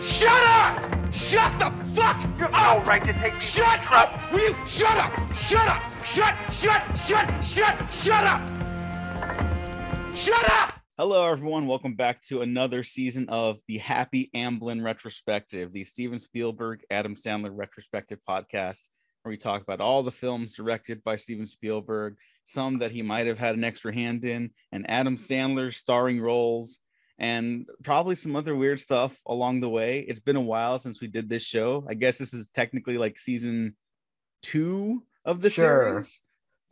Shut up! Shut the fuck You have up! no right to take me Shut to trap. up! Will you shut up? Shut up! Shut, shut, shut, shut, shut up! Shut up! Hello, everyone. Welcome back to another season of the Happy Amblin Retrospective, the Steven Spielberg, Adam Sandler retrospective podcast, where we talk about all the films directed by Steven Spielberg, some that he might have had an extra hand in, and Adam Sandler's starring roles, and probably some other weird stuff along the way. It's been a while since we did this show. I guess this is technically like season two of the Sure. series.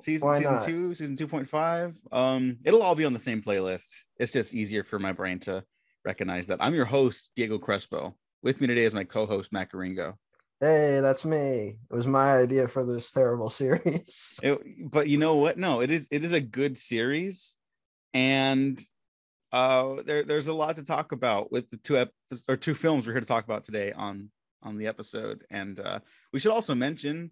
Season Why season not? two, season two point five. Um, it'll all be on the same playlist. It's just easier for my brain to recognize that. I'm your host, Diego Crespo. With me today is my co-host Matt Caringo. Hey, that's me. It was my idea for this terrible series. It- but you know what? No, it is it is a good series, and uh, there there's a lot to talk about with the two or two films we're here to talk about today on on the episode. And uh, we should also mention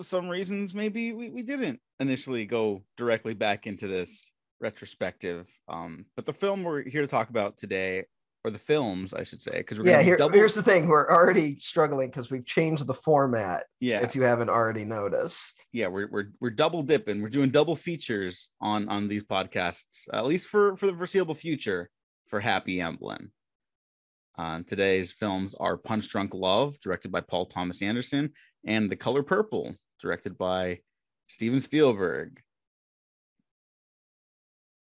some reasons maybe we, we didn't initially go directly back into this retrospective. Um, but the film we're here to talk about today, or the films, I should say, because we're Yeah, here, double- here's the thing. We're already struggling because we've changed the format, yeah if you haven't already noticed. yeah we're, we're we're double dipping we're doing double features on on these podcasts at least for for the foreseeable future for Happy Amblin uh, today's films are punch drunk love directed by paul thomas anderson and the color purple directed by steven spielberg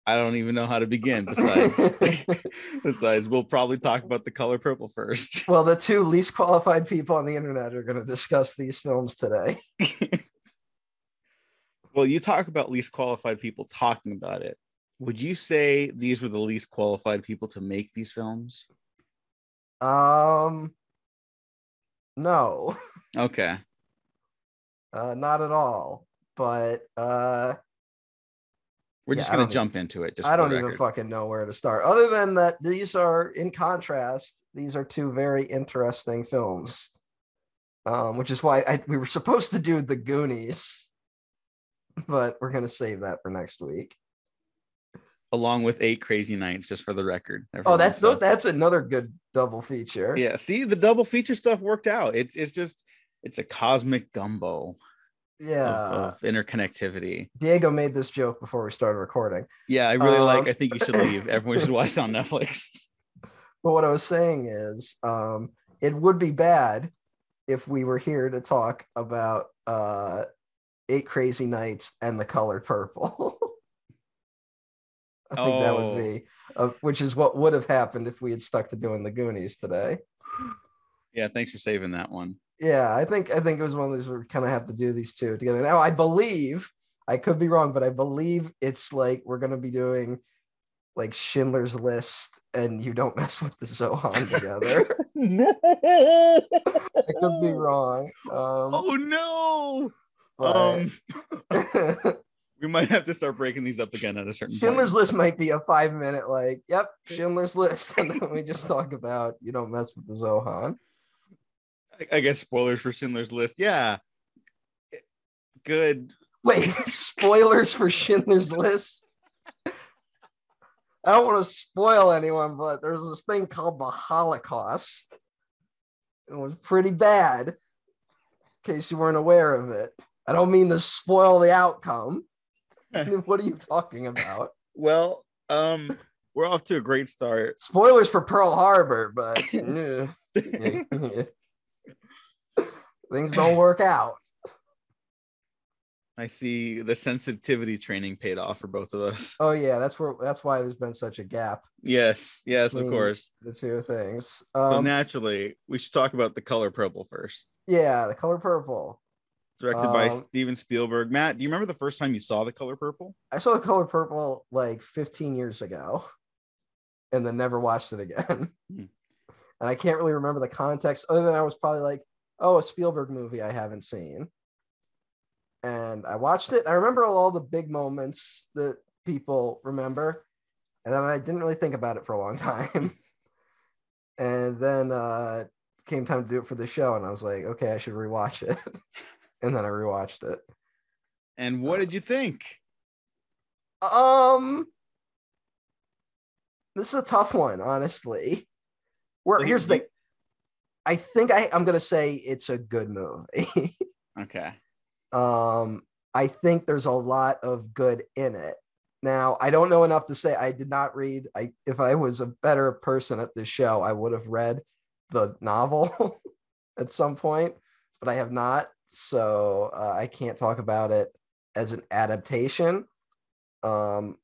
i don't even know how to begin besides besides we'll probably talk about the color purple first well, the two least qualified people on the internet are going to discuss these films today. well, you talk about least qualified people talking about it. Would you say these were the least qualified people to make these films? Um, no, Okay. uh, not at all. But uh, We're Yeah, just going to jump into it. Just I don't even fucking know where to start. Other than that, these are in contrast. These are two very interesting films, um, which is why I, we were supposed to do the Goonies, but we're gonna save that for next week. Along with Eight Crazy Nights, just for the record. Oh, that's that's another good double feature. yeah. See, the double feature stuff worked out. It's it's just it's a cosmic gumbo yeah. of, of interconnectivity. Diego made this joke before we started recording. Yeah, I really like. Um, I think you should leave. Everyone should watch it on Netflix. But what I was saying is, um, it would be bad if we were here to talk about uh, Eight Crazy Nights and The Color Purple. I think that Oh. would be, uh, which is what would have happened if we had stuck to doing the Goonies today. Yeah, thanks for saving that one. Yeah, I think I think it was one of these where we kind of have to do these two together. Now I believe I could be wrong, but I believe it's like we're gonna be doing like Schindler's List and you don't mess with the Zohan together. no. I could be wrong. Um, Oh no. but Um, we might have to start breaking these up again at a certain point. Schindler's point. List might be a five minute, like, yep, Schindler's List. And then we just talk about you don't mess with the Zohan. I, guess spoilers for Schindler's List. Yeah. Good. Wait, spoilers for Schindler's List. I don't want to spoil anyone, but there's this thing called the Holocaust. It was pretty bad, in case you weren't aware of it. I don't mean to spoil the outcome. what are you talking about? Well, um, we're off to a great start. Spoilers for Pearl Harbor, but eh, things don't work out. I see the sensitivity training paid off for both of us. Oh yeah, that's where that's why there's been such a gap Yes, yes, of course. the two things. So Um, naturally, we should talk about the color purple first. yeah, the color purple. Directed by Um, Steven Spielberg. Matt, do you remember the first time you saw the color purple? I saw the color purple like 15 years ago and then never watched it again. Hmm. And I can't really remember the context other than I was probably like, oh, a Spielberg movie I haven't seen. And I watched it. I remember all the big moments that people remember. And then I didn't really think about it for a long time. and then uh came time to do it for the show and I was like, okay, I should rewatch it. and then I rewatched it. And what did you think? Um, this is a tough one, honestly. Where Well, here's you- the I think I, I'm gonna say it's a good movie. Okay. um, I think there's a lot of good in it. Now, I don't know enough to say I did not read. I if I was a better person at this show, I would have read the novel at some point, but I have not. So uh, I can't talk about it as an adaptation. Um,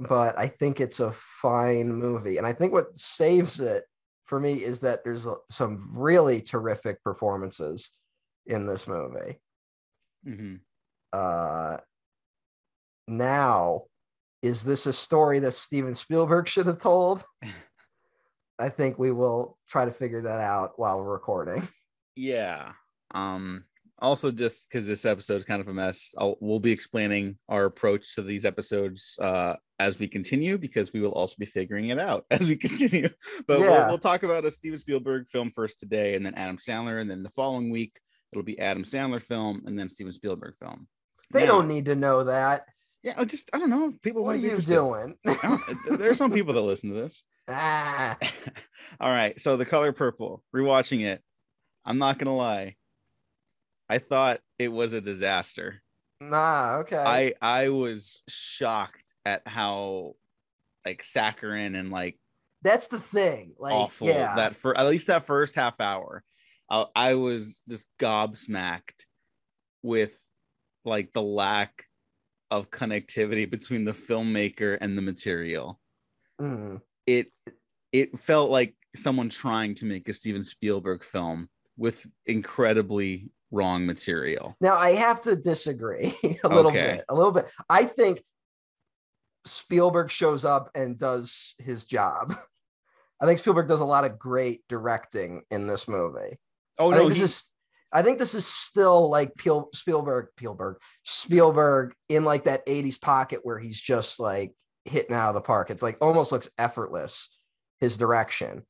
but I think it's a fine movie, and I think what saves it for me is that there's some really terrific performances in this movie. hmm Uh, now, is this a story that Steven Spielberg should have told? I think we will try to figure that out while recording. Yeah. Um. Also, just because this episode is kind of a mess, I'll, we'll be explaining our approach to these episodes uh, as we continue, because we will also be figuring it out as we continue. But we'll, we'll talk about a Steven Spielberg film first today, and then Adam Sandler, and then the following week it'll be Adam Sandler film, and then Steven Spielberg film. They Now- don't need to know that. Yeah, I just I don't know. People What are you doing? There's some people that listen to this. ah, All right. So the color purple, rewatching it, I'm not gonna lie. I thought it was a disaster. nah, okay. I I was shocked at how like saccharine and like That's the thing. Like, awful yeah, that for at least that first half hour. I, I was just gobsmacked with like the lack of connectivity between the filmmaker and the material. Mm. it it felt like someone trying to make a Steven Spielberg film with incredibly wrong material. Now I have to disagree a little Okay. bit. A little bit. I think Spielberg shows up and does his job. I think Spielberg does a lot of great directing in this movie. Oh I no, think this he- is I think this is still like Peel, Spielberg, Spielberg, Spielberg in like that 80s pocket where he's just like hitting out of the park. It's like almost looks effortless, his direction.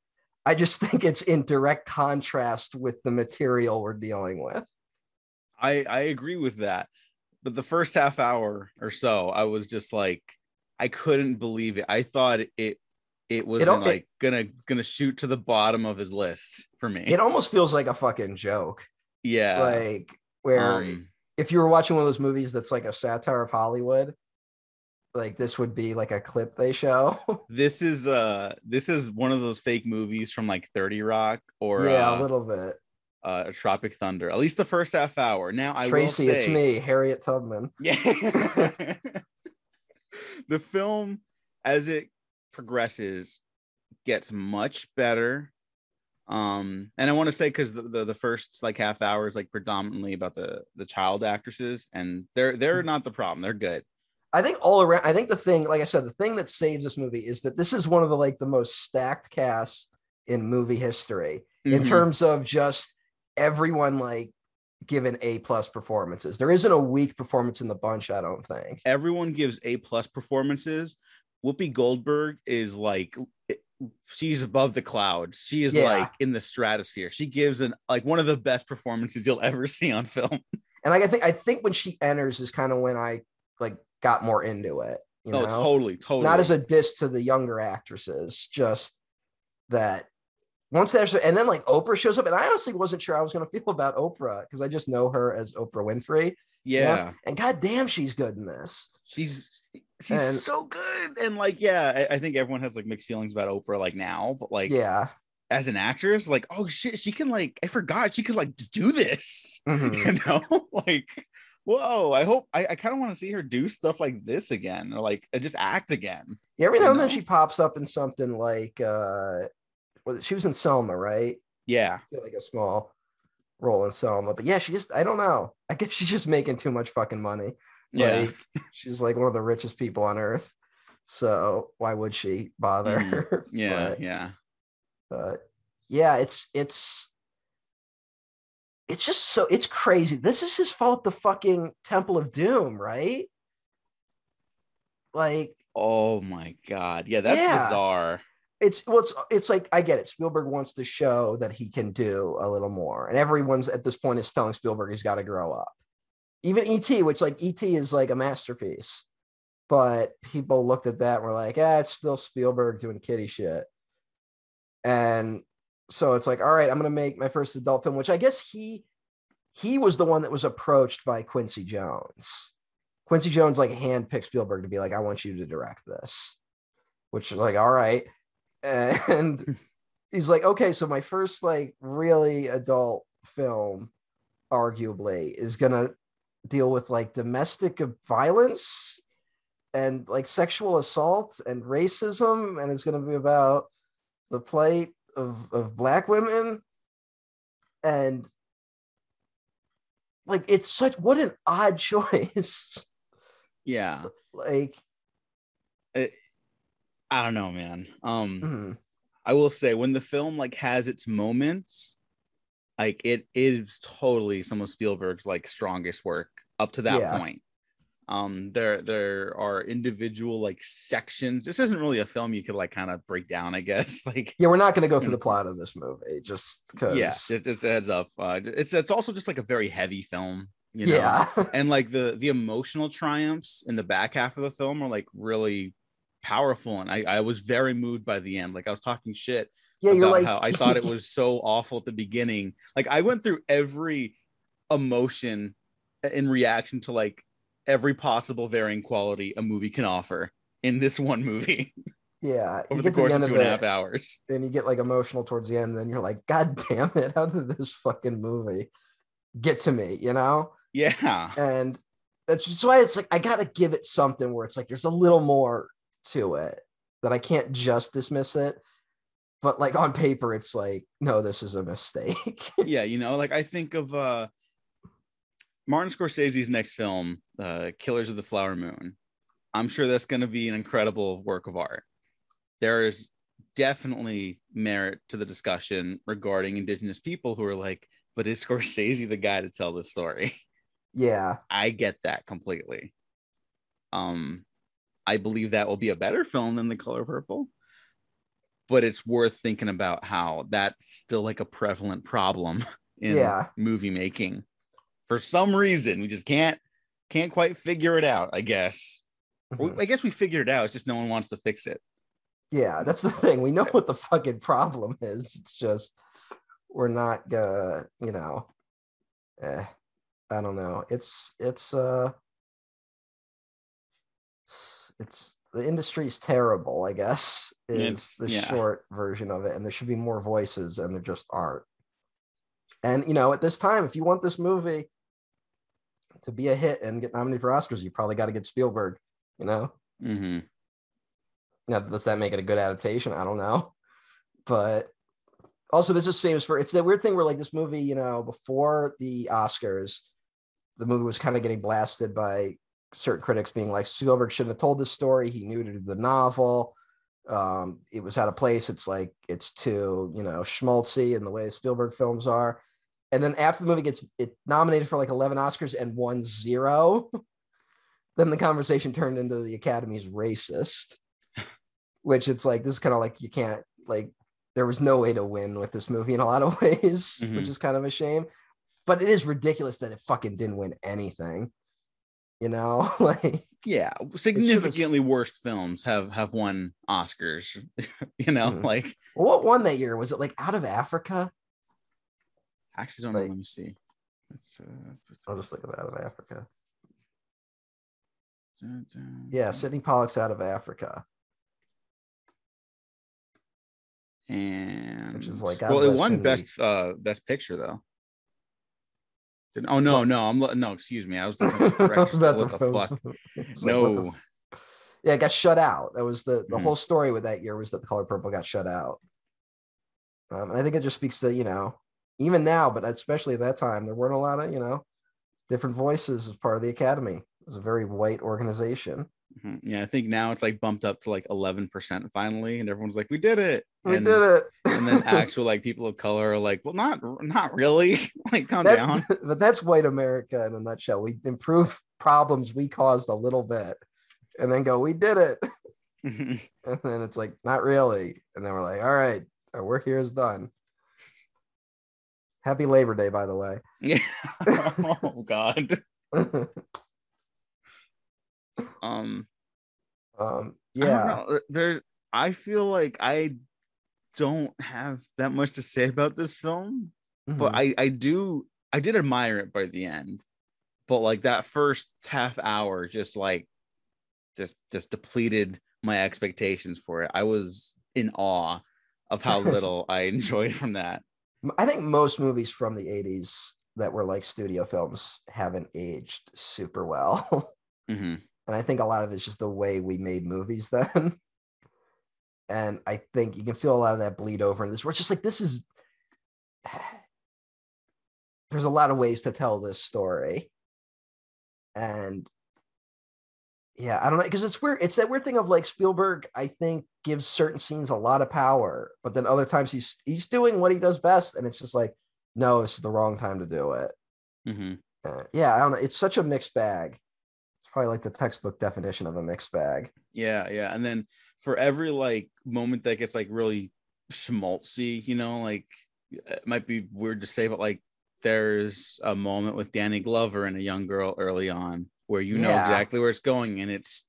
I just think it's in direct contrast with the material we're dealing with. I I agree with that. But the first half hour or so, I was just like, I couldn't believe it. I thought it it was like gonna gonna shoot to the bottom of his list for me. It almost feels like a fucking joke. yeah. like where um, if you were watching one of those movies that's like a satire of Hollywood, like this would be like a clip they show. this is uh this is one of those fake movies from like 30 Rock or yeah, uh, a little bit. uh Tropic Thunder. At least the first half hour. Now I Tracy, will it's me, Harriet Tubman. Yeah. the film, as it progresses, gets much better. Um, and I want to say because the, the the first like half hour is like predominantly about the the child actresses, and they're they're Mm-hmm. not the problem. They're good. I think all around, I think the thing, like I said, the thing that saves this movie is that this is one of the like the most stacked casts in movie history in Mhm. terms of just everyone like given A plus performances. There isn't a weak performance in the bunch, I don't think. everyone gives A plus performances. Whoopi Goldberg is like she's above the clouds. She is Yeah. like in the stratosphere. She gives an like one of the best performances you'll ever see on film. And like, I think I think when she enters is kind of when I like got more into it. You No, know, Oh, totally, totally. not as a diss to the younger actresses, just that once there's and then like Oprah shows up, and I honestly wasn't sure I was gonna feel about Oprah because I just know her as Oprah Winfrey. you know? yeah. And goddamn, she's good in this. she's she's And- so good and like yeah I, I think everyone has like mixed feelings about oprah like now but like yeah. as an actress like oh shit she can like i forgot she could like do this Mhm. you know like whoa i hope i, I kind of want to see her do stuff like this again or like uh, just act again Yeah, every now and then she pops up in something like uh was it- she was in Selma, right? yeah Like a small role in Selma. But yeah, she just I don't know. I guess she's just making too much fucking money. yeah she's like one of the richest people on earth. So why would she bother? Mhm. yeah But, yeah uh, yeah, it's it's it's just so it's crazy. This is his fault, the fucking Temple of Doom, right? Like oh my god yeah that's Yeah. bizarre it's well, it's it's like I get it. Spielberg wants to show that he can do a little more, and everyone's at this point is telling Spielberg he's got to grow up. Even ET, which like ET is like a masterpiece, but people looked at that and were like, ah, it's still Spielberg doing kitty shit. And so it's like, all right, I'm gonna make my first adult film, which I guess he he was the one that was approached by Quincy Jones. Quincy Jones like handpicked Spielberg to be like, I want you to direct this, which is like, all right. And he's like, okay, so my first like really adult film, arguably, is gonna deal with like domestic violence and like sexual assault and racism, and it's gonna be about the plight of, of black women. And like it's such what an odd choice. Yeah. like I don't know, man. Um mhm. I will say when the film like has its moments, like it is totally some of Spielberg's like strongest work up to that Yeah. point. Um, there there are individual like sections. This isn't really a film you could like kind of break down, I guess. Like yeah, we're not gonna go through the plot of this movie just because yeah, just, just a heads up. Uh, it's it's also just like a very heavy film, you know. yeah. and like the the emotional triumphs in the back half of the film are like really powerful and I, I was very moved by the end like i was talking shit yeah, you're like how i thought it was so awful at the beginning like i went through every emotion in reaction to like every possible varying quality a movie can offer in this one movie yeah. You over the get to course the of two of and a half hours and you get like emotional towards the end, then you're like, God damn it, how did this fucking movie get to me? You know? yeah and that's just why it's like I gotta give it something where it's like there's a little more to it that I can't just dismiss it. But like on paper, it's like, no, this is a mistake. yeah you know like i think of uh martin scorsese's next film uh killers of the flower moon i'm sure that's going to be an incredible work of art. There is definitely merit to the discussion regarding indigenous people who are like but is scorsese the guy to tell this story? Yeah, i get that completely. Um i believe that will be a better film than the color purple but it's worth thinking about how that's still like a prevalent problem in Yeah. movie making for some reason we just can't can't quite figure it out i guess Mhm. i guess we figured it out it's just no one wants to fix it yeah, that's the thing. We know what the fucking problem is. It's just we're not gonna, you know, eh, I don't know. It's it's uh it's, it's the industry's terrible, I guess, is It's- the yeah. short version of it. And there should be more voices, and there just aren't. And you know, at this time, if you want this movie to be a hit and get nominated for Oscars, you probably got to get Spielberg. You know, hmm now does that make it a good adaptation? I don't know, but also this is famous for it's that weird thing where like this movie, you know, before the Oscars, the movie was kind of getting blasted by certain critics being like Spielberg shouldn't have told this story. He knew to do the novel. Um, it was out of place. It's like it's too, you know, schmaltzy in the way Spielberg films are. And then after the movie gets it nominated for like 11 Oscars and won zero, then the conversation turned into the Academy's racist, which it's like this is kind of like you can't like there was no way to win with this movie in a lot of ways, which Mhm. is kind of a shame. But it is ridiculous that it fucking didn't win anything. You know, like yeah significantly worse films have have won oscars you know Mhm. like what won that year? Was it like Out of Africa? Actually don't know Like- let me see It's, uh, I'll just look at Out of Africa. dun, dun, Yeah, Sydney Pollack's Out of Africa. and Which is like, well it won best uh best picture though Didn't- oh no no i'm no excuse me i was looking at the direction. what the fuck I was like, what the no yeah, it got shut out. That was the the Mhm. whole story with that year was that the color purple got shut out. Um, and I think it just speaks to you know even now, but especially at that time, there weren't a lot of you know different voices as part of the academy. It was a very white organization. Mhm. yeah i think now it's like bumped up to like 11% finally and everyone's like we did it We and, did it. and then actual like people of color are like well not not really like calm That- down but that's white America in a nutshell. We improve problems we caused a little bit, and then go, we did it. Mhm. And then it's like, not really. And then we're like, all right, our work here is done. Happy Labor Day, by the way. yeah oh god um um, yeah yeah. there i feel like i don't have that much to say about this film, but Mhm. I I do I did admire it by the end. But like that first half hour just like just just depleted my expectations for it. I was in awe of how little I enjoyed from that. I think most movies from the 80s that were like studio films haven't aged super well. Mhm. and I think a lot of it's just the way we made movies then. and I think you can feel a lot of that bleed over in this. We're just like, this is there's a lot of ways to tell this story. And yeah, I don't know because it's weird. It's that weird thing of like Spielberg, I think, gives certain scenes a lot of power, but then other times he's he's doing what he does best, and it's just like, no, this is the wrong time to do it. Mhm. Uh, yeah, I don't know. It's such a mixed bag. It's probably like the textbook definition of a mixed bag. Yeah, yeah. And then for every like moment that gets like really schmaltzy, you know, like it might be weird to say, but like there's a moment with Danny Glover and a young girl early on where you know Yeah. exactly where it's going and it's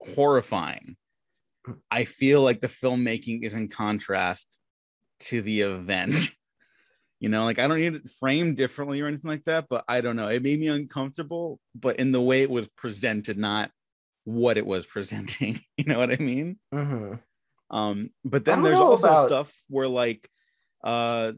horrifying. I feel like the filmmaking is in contrast to the event. You know, like I don't need it framed differently or anything like that, but I don't know. It made me uncomfortable, but in the way it was presented, not what it was presenting. You know what I mean? Mhm. Um, but then there's also about- stuff where like uh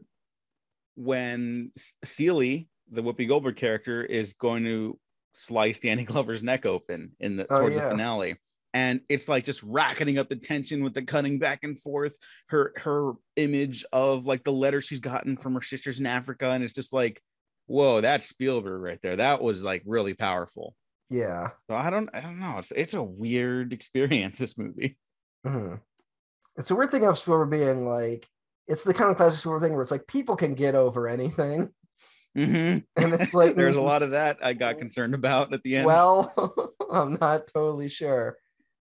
when S- Celie, the Whoopi Goldberg character, is going to slice Danny Glover's neck open in the Oh, towards yeah. the finale. And it's like just racketing up the tension with the cutting back and forth. Her her image of like the letter she's gotten from her sisters in Africa, and it's just like, whoa, that's Spielberg right there. That was like really powerful. Yeah. So I don't I don't know. It's it's a weird experience. This movie. Mhm. It's a weird thing of Spielberg being like, it's the kind of classic Spielberg thing where it's like people can get over anything. Mhm. And it's like there's a lot of that I got concerned about at the end. Well, I'm not totally sure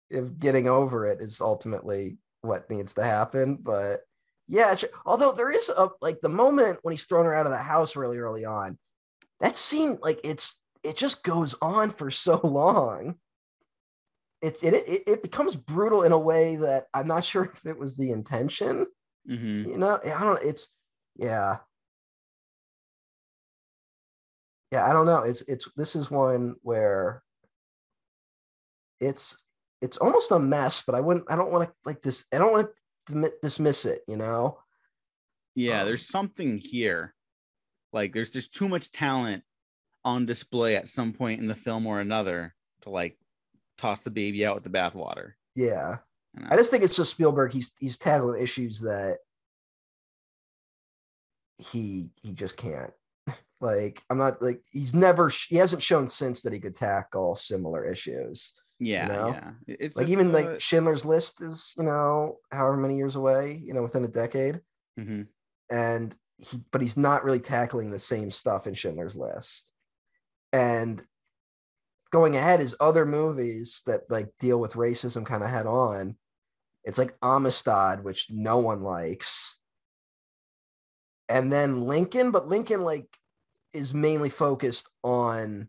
if getting over it is ultimately what needs to happen, but yeah, sure. although there is a like the moment when he's thrown her out of the house really early on, that scene like it's it just goes on for so long. It's it it, it becomes brutal in a way that I'm not sure if it was the intention. Mhm. You know, I don't. It's yeah, yeah. I don't know. It's it's this is one where it's it's almost a mess, but I wouldn't. I don't want to like this. I don't want to dismiss it. You know. Yeah, Um, there's something here. Like there's just too much talent on display at some point in the film or another to like toss the baby out with the bathwater. Yeah. I just think it's just Spielberg. He's he's tackling issues that he he just can't. Like I'm not like he's never he hasn't shown since that he could tackle similar issues. yeah, know? yeah. It's like even uh, like Schindler's List is you know however many years away you know within a decade mhm. and he but he's not really tackling the same stuff in Schindler's List and going ahead is other movies that like deal with racism kind of head on it's like Amistad which no one likes and then Lincoln but Lincoln like is mainly focused on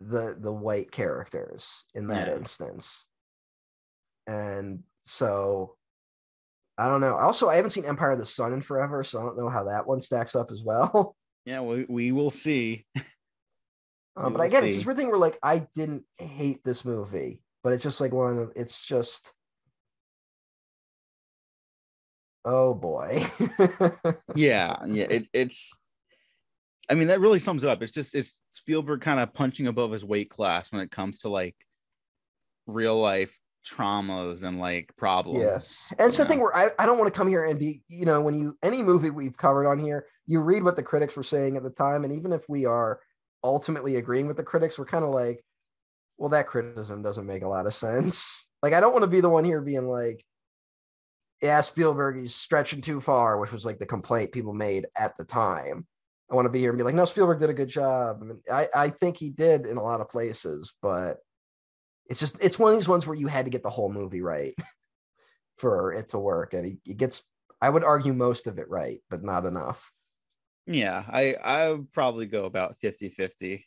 the the white characters in that Yeah. instance and so i don't know also i haven't seen empire of the sun in forever so i don't know how that one stacks up as well Yeah, we, we will see. um, but We'll again it's this see. weird thing where like i didn't hate this movie but it's just like one of the, it's just oh boy Yeah, yeah. It, it's I mean, that really sums it up. It's just it's Spielberg kind of punching above his weight class when it comes to like real life traumas and like problems. Yes, And it's you the thing where I, I don't want to come here and be, you know, when you any movie we've covered on here, you read what the critics were saying at the time. And even if we are ultimately agreeing with the critics, we're kind of like, well, that criticism doesn't make a lot of sense. Like, I don't want to be the one here being like, yeah, Spielberg, he's stretching too far, which was like the complaint people made at the time. I want to be here and be like, no, Spielberg did a good job. I mean, I, I think he did in a lot of places, but it's just it's one of these ones where you had to get the whole movie right for it to work. And he, he gets I would argue most of it right, but not enough. Yeah, I I would probably go about 50-50.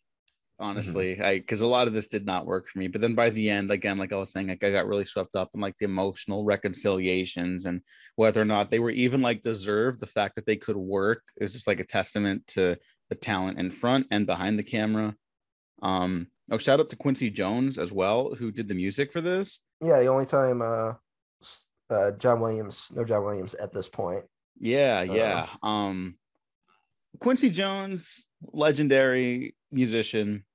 Honestly. I because a lot of this did not work for me. But then by the end, again, like I was saying, like I got really swept up in like the emotional reconciliations and whether or not they were even like deserved. The fact that they could work is just like a testament to the talent in front and behind the camera. Um, oh, shout out to Quincy Jones as well, who did the music for this. Yeah, the only time uh, uh, John Williams, no John Williams at this point. Yeah, Uh, yeah. Um Quincy Jones, legendary musician,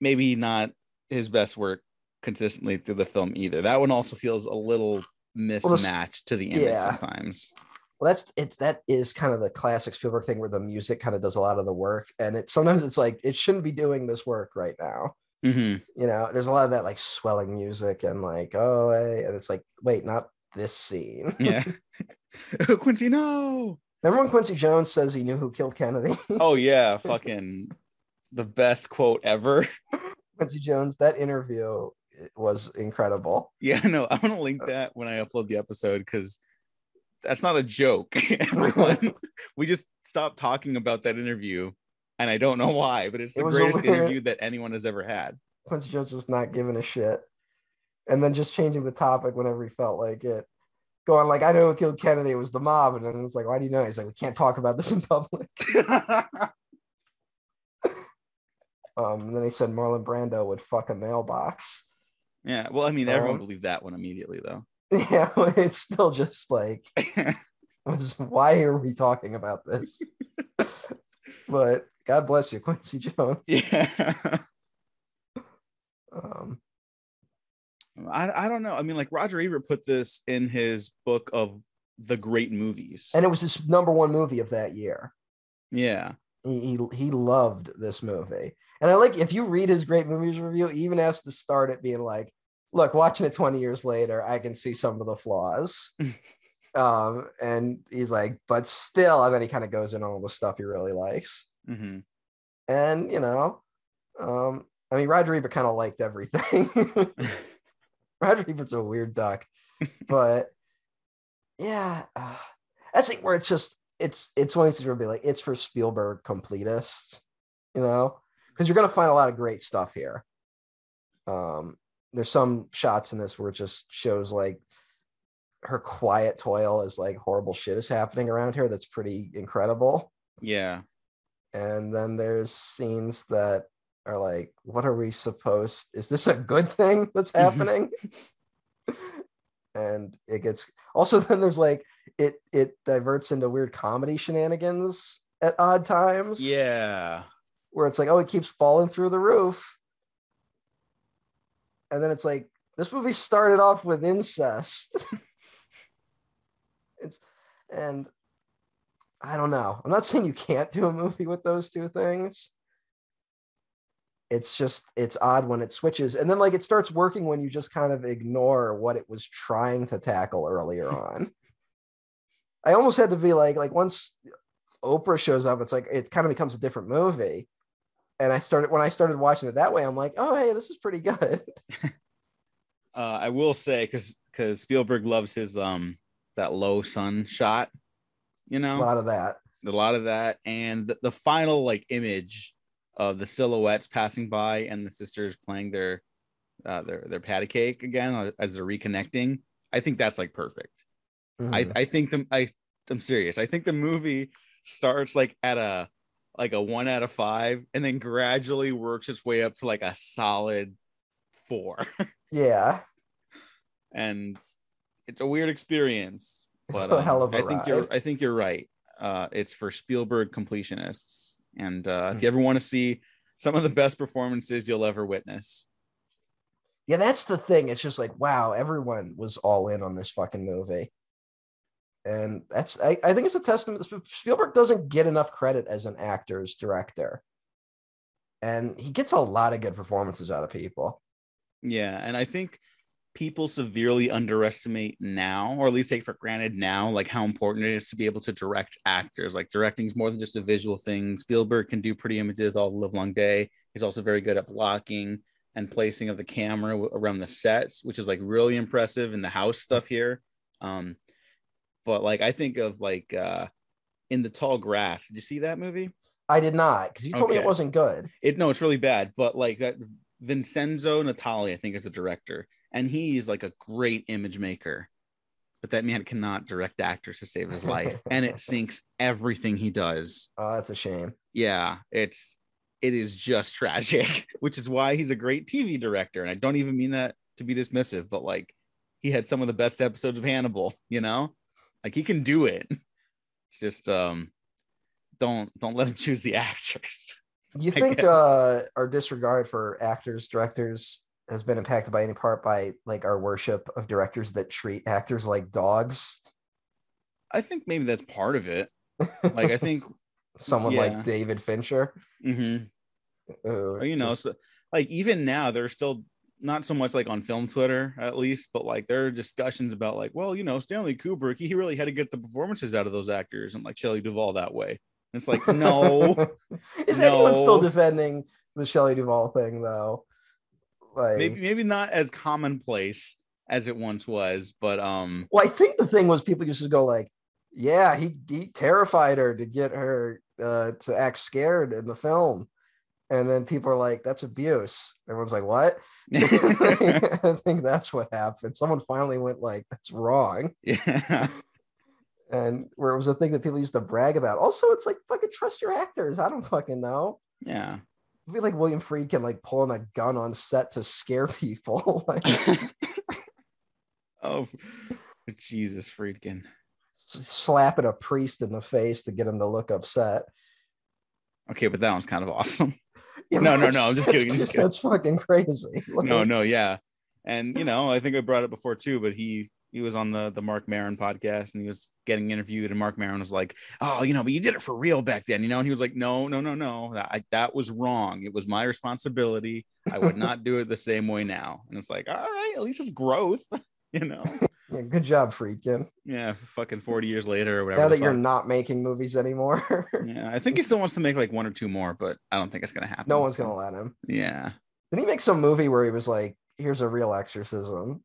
maybe not his best work consistently through the film either. That one also feels a little mismatched to the image yeah. sometimes. Well, that's it's that is kind of the classic Spielberg thing where the music kind of does a lot of the work, and it sometimes it's like it shouldn't be doing this work right now. hmm You know, there's a lot of that like swelling music and like oh, hey, and it's like wait, not this scene. Yeah. Quincy, no. Remember when Quincy Jones says he knew who killed Kennedy? Oh yeah, fucking the best quote ever. Quincy Jones, that interview was incredible. Yeah, no, I'm gonna link that when I upload the episode because that's not a joke. Everyone, we just stopped talking about that interview, and I don't know why, but it's the was a greatest interview that anyone has ever had. Quincy Jones just not giving a shit. And then just changing the topic whenever he felt like it. Going like, I know who killed Kennedy, it was the mob. And then it's like, why do you know? He's like, we can't talk about this in public. Um, and then he said Marlon Brando would fuck a mailbox. yeah, well, I mean, everyone Um, believed that one immediately, though. Yeah, it's still just like, why are we talking about this? but God bless you, Quincy Jones. yeah, Um, I, I don't know. I mean, like Roger Ebert put this in his book of the great movies. and it was his number one movie of that year. yeah, He, he he loved this movie, and I like if you read his great movies review, he even has to start it being like, "Look, watching it 20 years later, I can see some of the flaws." um, and he's like, "But still," and then he kind of goes in on all the stuff he really likes, hmm and you know, um, I mean, Roger Ebert kind of liked everything. Roger Ebert's a weird duck, but yeah, uh, that's like where it's just it's it's one of these where be like it's for Spielberg completists, you know, because you're gonna find a lot of great stuff here. Um, there's some shots in this where it just shows like her quiet toil as like horrible shit is happening around here. That's pretty incredible. yeah, And then there's scenes that are like, what are we supposed? Is this a good thing that's mm-hmm. happening? and it gets also then there's like it it diverts into weird comedy shenanigans at odd times. yeah. Where it's like, oh, it keeps falling through the roof. And then it's like, this movie started off with incest. it's and I don't know. I'm not saying you can't do a movie with those two things. It's just it's odd when it switches. And then like it starts working when you just kind of ignore what it was trying to tackle earlier on. I almost had to be like like once Oprah shows up, it's like it kind of becomes a different movie. And I started when I started watching it that way, I'm like, oh hey, this is pretty good. Uh, I will say because because Spielberg loves his um that low sun shot, you know? A lot of that. a lot of that, and the, the final like image of the silhouettes passing by and the sisters playing their uh, their their patty cake again uh, as they're reconnecting. I think that's like perfect. I Mhm. I think the I I'm serious. I think the movie starts like at a like a one out of five, and then gradually works its way up to like a solid four. yeah. and it's a weird experience. It's But a hell of a I think you're. I think you're right. Uh, it's for Spielberg completionists, and uh, Hmm. if you ever want to see some of the best performances you'll ever witness, Yeah, that's the thing. It's just like, wow, everyone was all in on this fucking movie. And that's, I, I think it's a testament. Spielberg doesn't get enough credit as an actor's director. And he gets a lot of good performances out of people. yeah, and I think people severely underestimate now, or at least take for granted now, like how important it is to be able to direct actors. Like directing is more than just a visual thing. Spielberg can do pretty images all the live long day. He's also very good at blocking and placing of the camera around the sets, which is like really impressive in the house stuff here. Um, but like I think of like uh in the tall grass. Did you see that movie? I did not because you told me it wasn't good. It no, it's really bad. But like that, Vincenzo Natali, I think, is the director, and he's like a great image maker. But that man cannot direct actors to save his life, and it sinks everything he does. Oh, that's a shame. Yeah, it's it is just tragic, which is why he's a great TV director. And I don't even mean that to be dismissive, but like he had some of the best episodes of Hannibal, you know? Like he can do it. It's just um don't don't let him choose the actors. You think uh, our disregard for actors, directors has been impacted by any part by like our worship of directors that treat actors like dogs? I think maybe that's part of it. Like I think Someone yeah. like David Fincher. mhm. who Or, you know, just- so like even now there's still not so much like on film Twitter at least, but like there are discussions about like, well, you know, Stanley Kubrick, he really had to get the performances out of those actors and like Shelley Duvall that way. And it's like, no, is anyone still defending the Shelley Duvall thing though? Like, maybe maybe not as commonplace as it once was, but um well, I think the thing was people used to go like, "Yeah, he he terrified her to get her uh, to act scared in the film," and then people are like, "That's abuse." Everyone's like, "What?" I think that's what happened. Someone finally went like, "That's wrong," yeah. and where it was a thing that people used to brag about. Also, it's like fucking trust your actors. I don't fucking know. Yeah. I feel like William Friedkin like pulling a gun on set to scare people. like, oh Jesus Friedkin. slapping a priest in the face to get him to look upset. Okay, but that one's kind of awesome. Yeah, No, no, no, I'm just kidding, just kidding. That's fucking crazy. no, no, yeah. And you know, I think I brought it before too, but he he was on the the Marc Maron podcast and he was getting interviewed, and Marc Maron was like, "Oh, you know, but you did it for real back then, you know." And he was like, "No, no, no, no, that I, that was wrong. It was my responsibility. I would not do it the same way now." And it's like, all right, at least it's growth, you know. yeah, good job, Friedkin. Yeah, fucking forty years later or whatever. Now that you're not making movies anymore, yeah, I think he still wants to make like one or two more, but I don't think it's gonna happen. no one's so- gonna let him. Yeah. Did he make some movie where he was like, "Here's a real exorcism"?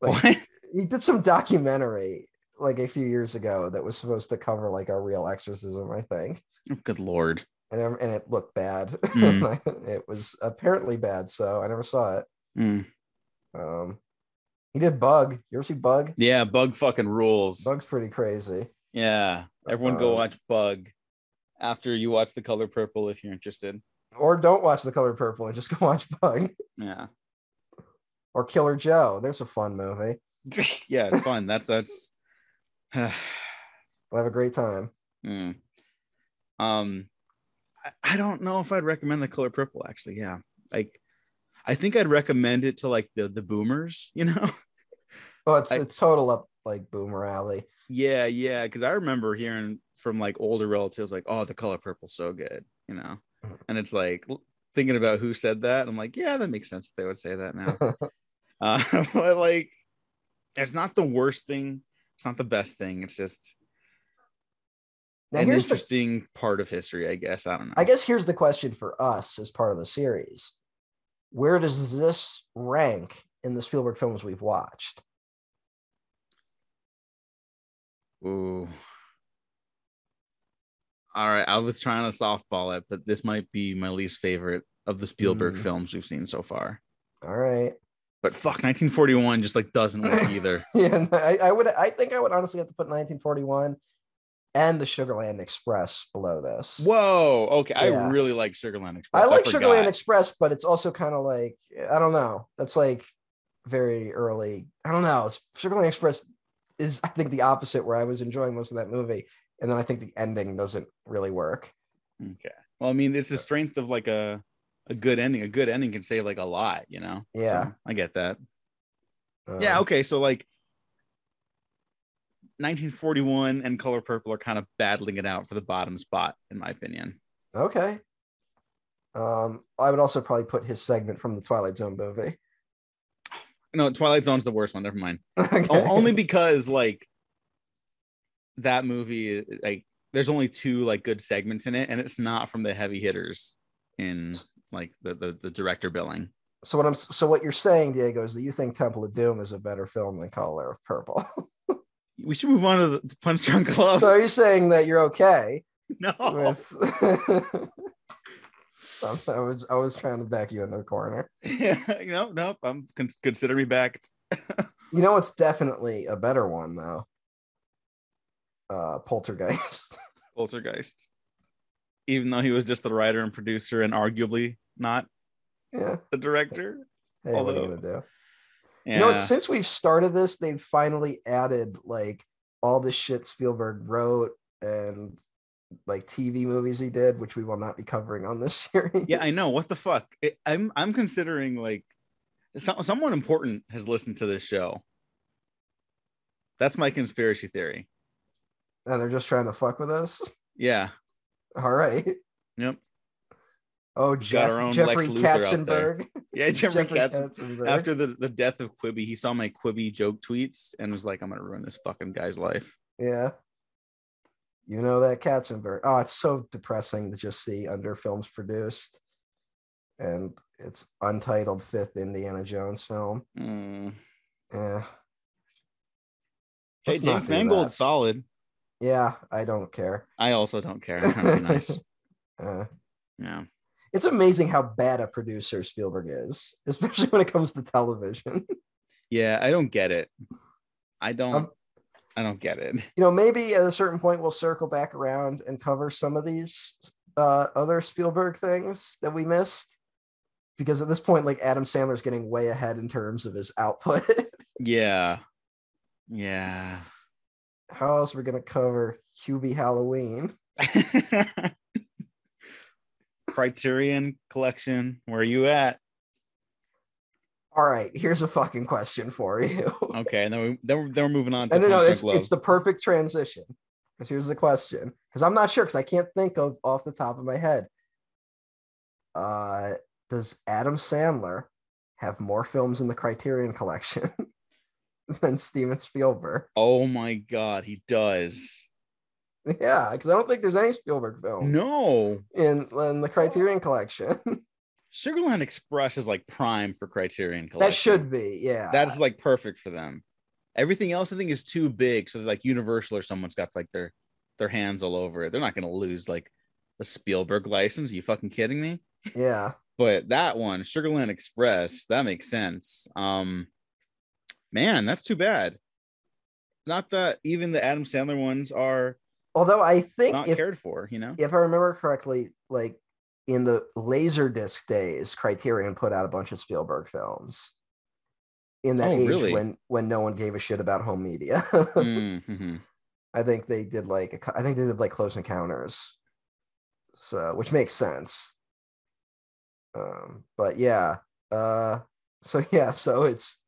Like What? He did some documentary like a few years ago that was supposed to cover like a real exorcism, I think. Oh, Good lord. And, it- and it looked bad. Hmm. it was apparently bad, so I never saw it. Mm. Um, he did Bug. You ever see Bug? Yeah, bug fucking rules. Bug's pretty crazy. Yeah. Everyone go Um, watch Bug after you watch The Color Purple if you're interested. Or don't watch The Color Purple and just go watch Bug. Yeah. Or Killer Joe. There's a fun movie. yeah, it's fun. That's that's We'll have a great time. Mm. Um I, I don't know if I'd recommend The Color Purple actually. Yeah. Like I think I'd recommend it to like the the boomers, you know? Oh, it's I- it's total up like Boomer Alley. Yeah, yeah. Because I remember hearing from like older relatives, like, "Oh, the color purple's so good," you know. Mhm. And it's like thinking about who said that. I'm like, yeah, that makes sense. That they would say that now. uh, but like, it's not the worst thing. It's not the best thing. It's just Now an here's the, interesting part of history, I guess. I don't know. I guess here's the question for us as part of the series. Where does this rank in the Spielberg films we've watched? Ooh. All right, I was trying to softball it, but this might be my least favorite of the Spielberg Mm. films we've seen so far. All right. But fuck, 1941 just like doesn't work either. Yeah, I, I would I think I would honestly have to put 1941 and the Sugarland Express below this. Whoa. Okay. Yeah. I really like Sugarland Express. I like forgot. Sugarland Express, but it's also kind of like I don't know. That's like very early. I don't know. It's Sugarland Express is I think the opposite where I was enjoying most of that movie, and then I think the ending doesn't really work. Okay. Well, I mean, it's the strength of like a a good ending. A good ending can save like a lot, you know. Yeah. So, I get that. Um, yeah. Okay. So like 1941 and Color Purple are kind of battling it out for the bottom spot, in my opinion. Okay. Um, I would also probably put his segment from the Twilight Zone movie. No, Twilight Zone's the worst one. Never mind. Okay. O- only because like that movie, like there's only two like good segments in it, and it's not from the heavy hitters in like the the, the director billing. So what I'm so what you're saying, Diego, is that you think Temple of Doom is a better film than Color of Purple. We should move on to the to Punch Drunk Love. so are you saying that you're okay? no. with I was I was trying to back you into the corner. yeah, no, nope. I'm con- consider me backed. You know it's definitely a better one though. Uh Poltergeist. Poltergeist. Even though he was just the writer and producer and arguably not yeah. the director. Hey, what are you gonna do? Yeah. You know, since we've started this, they've finally added like all the shit Spielberg wrote and like TV movies he did, which we will not be covering on this series. yeah, I know. What the fuck? It, I'm I'm considering like so, someone important has listened to this show. That's my conspiracy theory. And they're just trying to fuck with us. Yeah. All right. Yep. Oh, Jeff, Jeffrey Lex Luthor out there. Katzenberg. Yeah, Jeffrey, Katz. Katzenberg. After the, the death of Quibi, he saw my Quibi joke tweets and was like, I'm gonna ruin this fucking guy's life. Yeah. You know that Katzenberg. Oh, it's so depressing to just see under films produced. And it's untitled fifth Indiana Jones film. Mm. Yeah. Hey, Let's not James that. solid. Yeah, I don't care. I also don't care. I'm trying to be nice. Uh, Yeah. It's amazing how bad a producer Spielberg is, especially when it comes to television. Yeah, I don't get it. I don't Um, I don't get it. you know, maybe at a certain point we'll circle back around and cover some of these uh, other Spielberg things that we missed. Because at this point, like Adam Sandler's getting way ahead in terms of his output. Yeah. Yeah. How else are we gonna cover Hubie Halloween? Criterion collection. Where are you at? All right, here's a fucking question for you. Okay, and then we then we're, then we're moving on to and then no, it's, it's the perfect transition. Because here's the question. Because I'm not sure because I can't think of off the top of my head. Uh does Adam Sandler have more films in the Criterion collection than Steven Spielberg? Oh my god, he does. Yeah, because I don't think there's any Spielberg film No. in, in the Criterion collection. Sugarland Express is like prime for Criterion collection. that should be, yeah. That's like perfect for them. Everything else I think is too big. So like Universal or someone's got like their their hands all over it. They're not gonna lose like the Spielberg license. Are you fucking kidding me? yeah. But that one, Sugarland Express, that makes sense. Um man, that's too bad. Not that even the Adam Sandler ones are Although I think not if cared for, you know? if I remember correctly, like in the Laserdisc days, Criterion put out a bunch of Spielberg films. In that Oh, age really? when when no one gave a shit about home media, Mhm. I think they did like a I think they did like Close Encounters, so which makes sense. Um, but yeah, uh, so yeah, so it's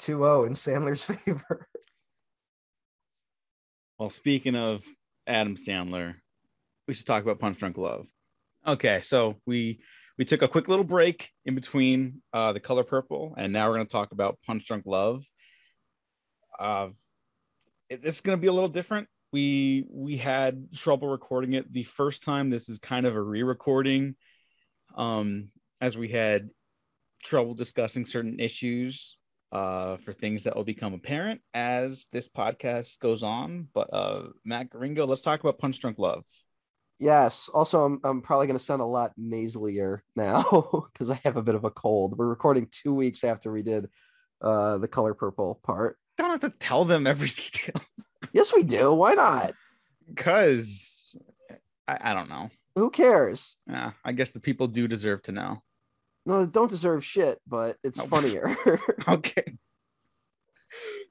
2-0 in Sandler's favor. Well, speaking of Adam Sandler, we should talk about Punch Drunk Love. Okay, so we we took a quick little break in between uh, the color purple, and now we're going to talk about Punch Drunk Love. Uh, it- it's going to be a little different. We we had trouble recording it the first time. This is kind of a re-recording, um, as we had trouble discussing certain issues uh, for things that will become apparent as this podcast goes on. But uh, Matt Gringo, let's talk about Punch Drunk Love. Yes. Also, I'm, I'm probably going to sound a lot nasalier now because I have a bit of a cold. We're recording two weeks after we did uh, the color purple part. Don't have to tell them every detail Yes, we do. Why not? because I, I don't know. Who cares? Yeah, I guess the people do deserve to know. No, they don't deserve shit, but it's Nope. funnier. Okay.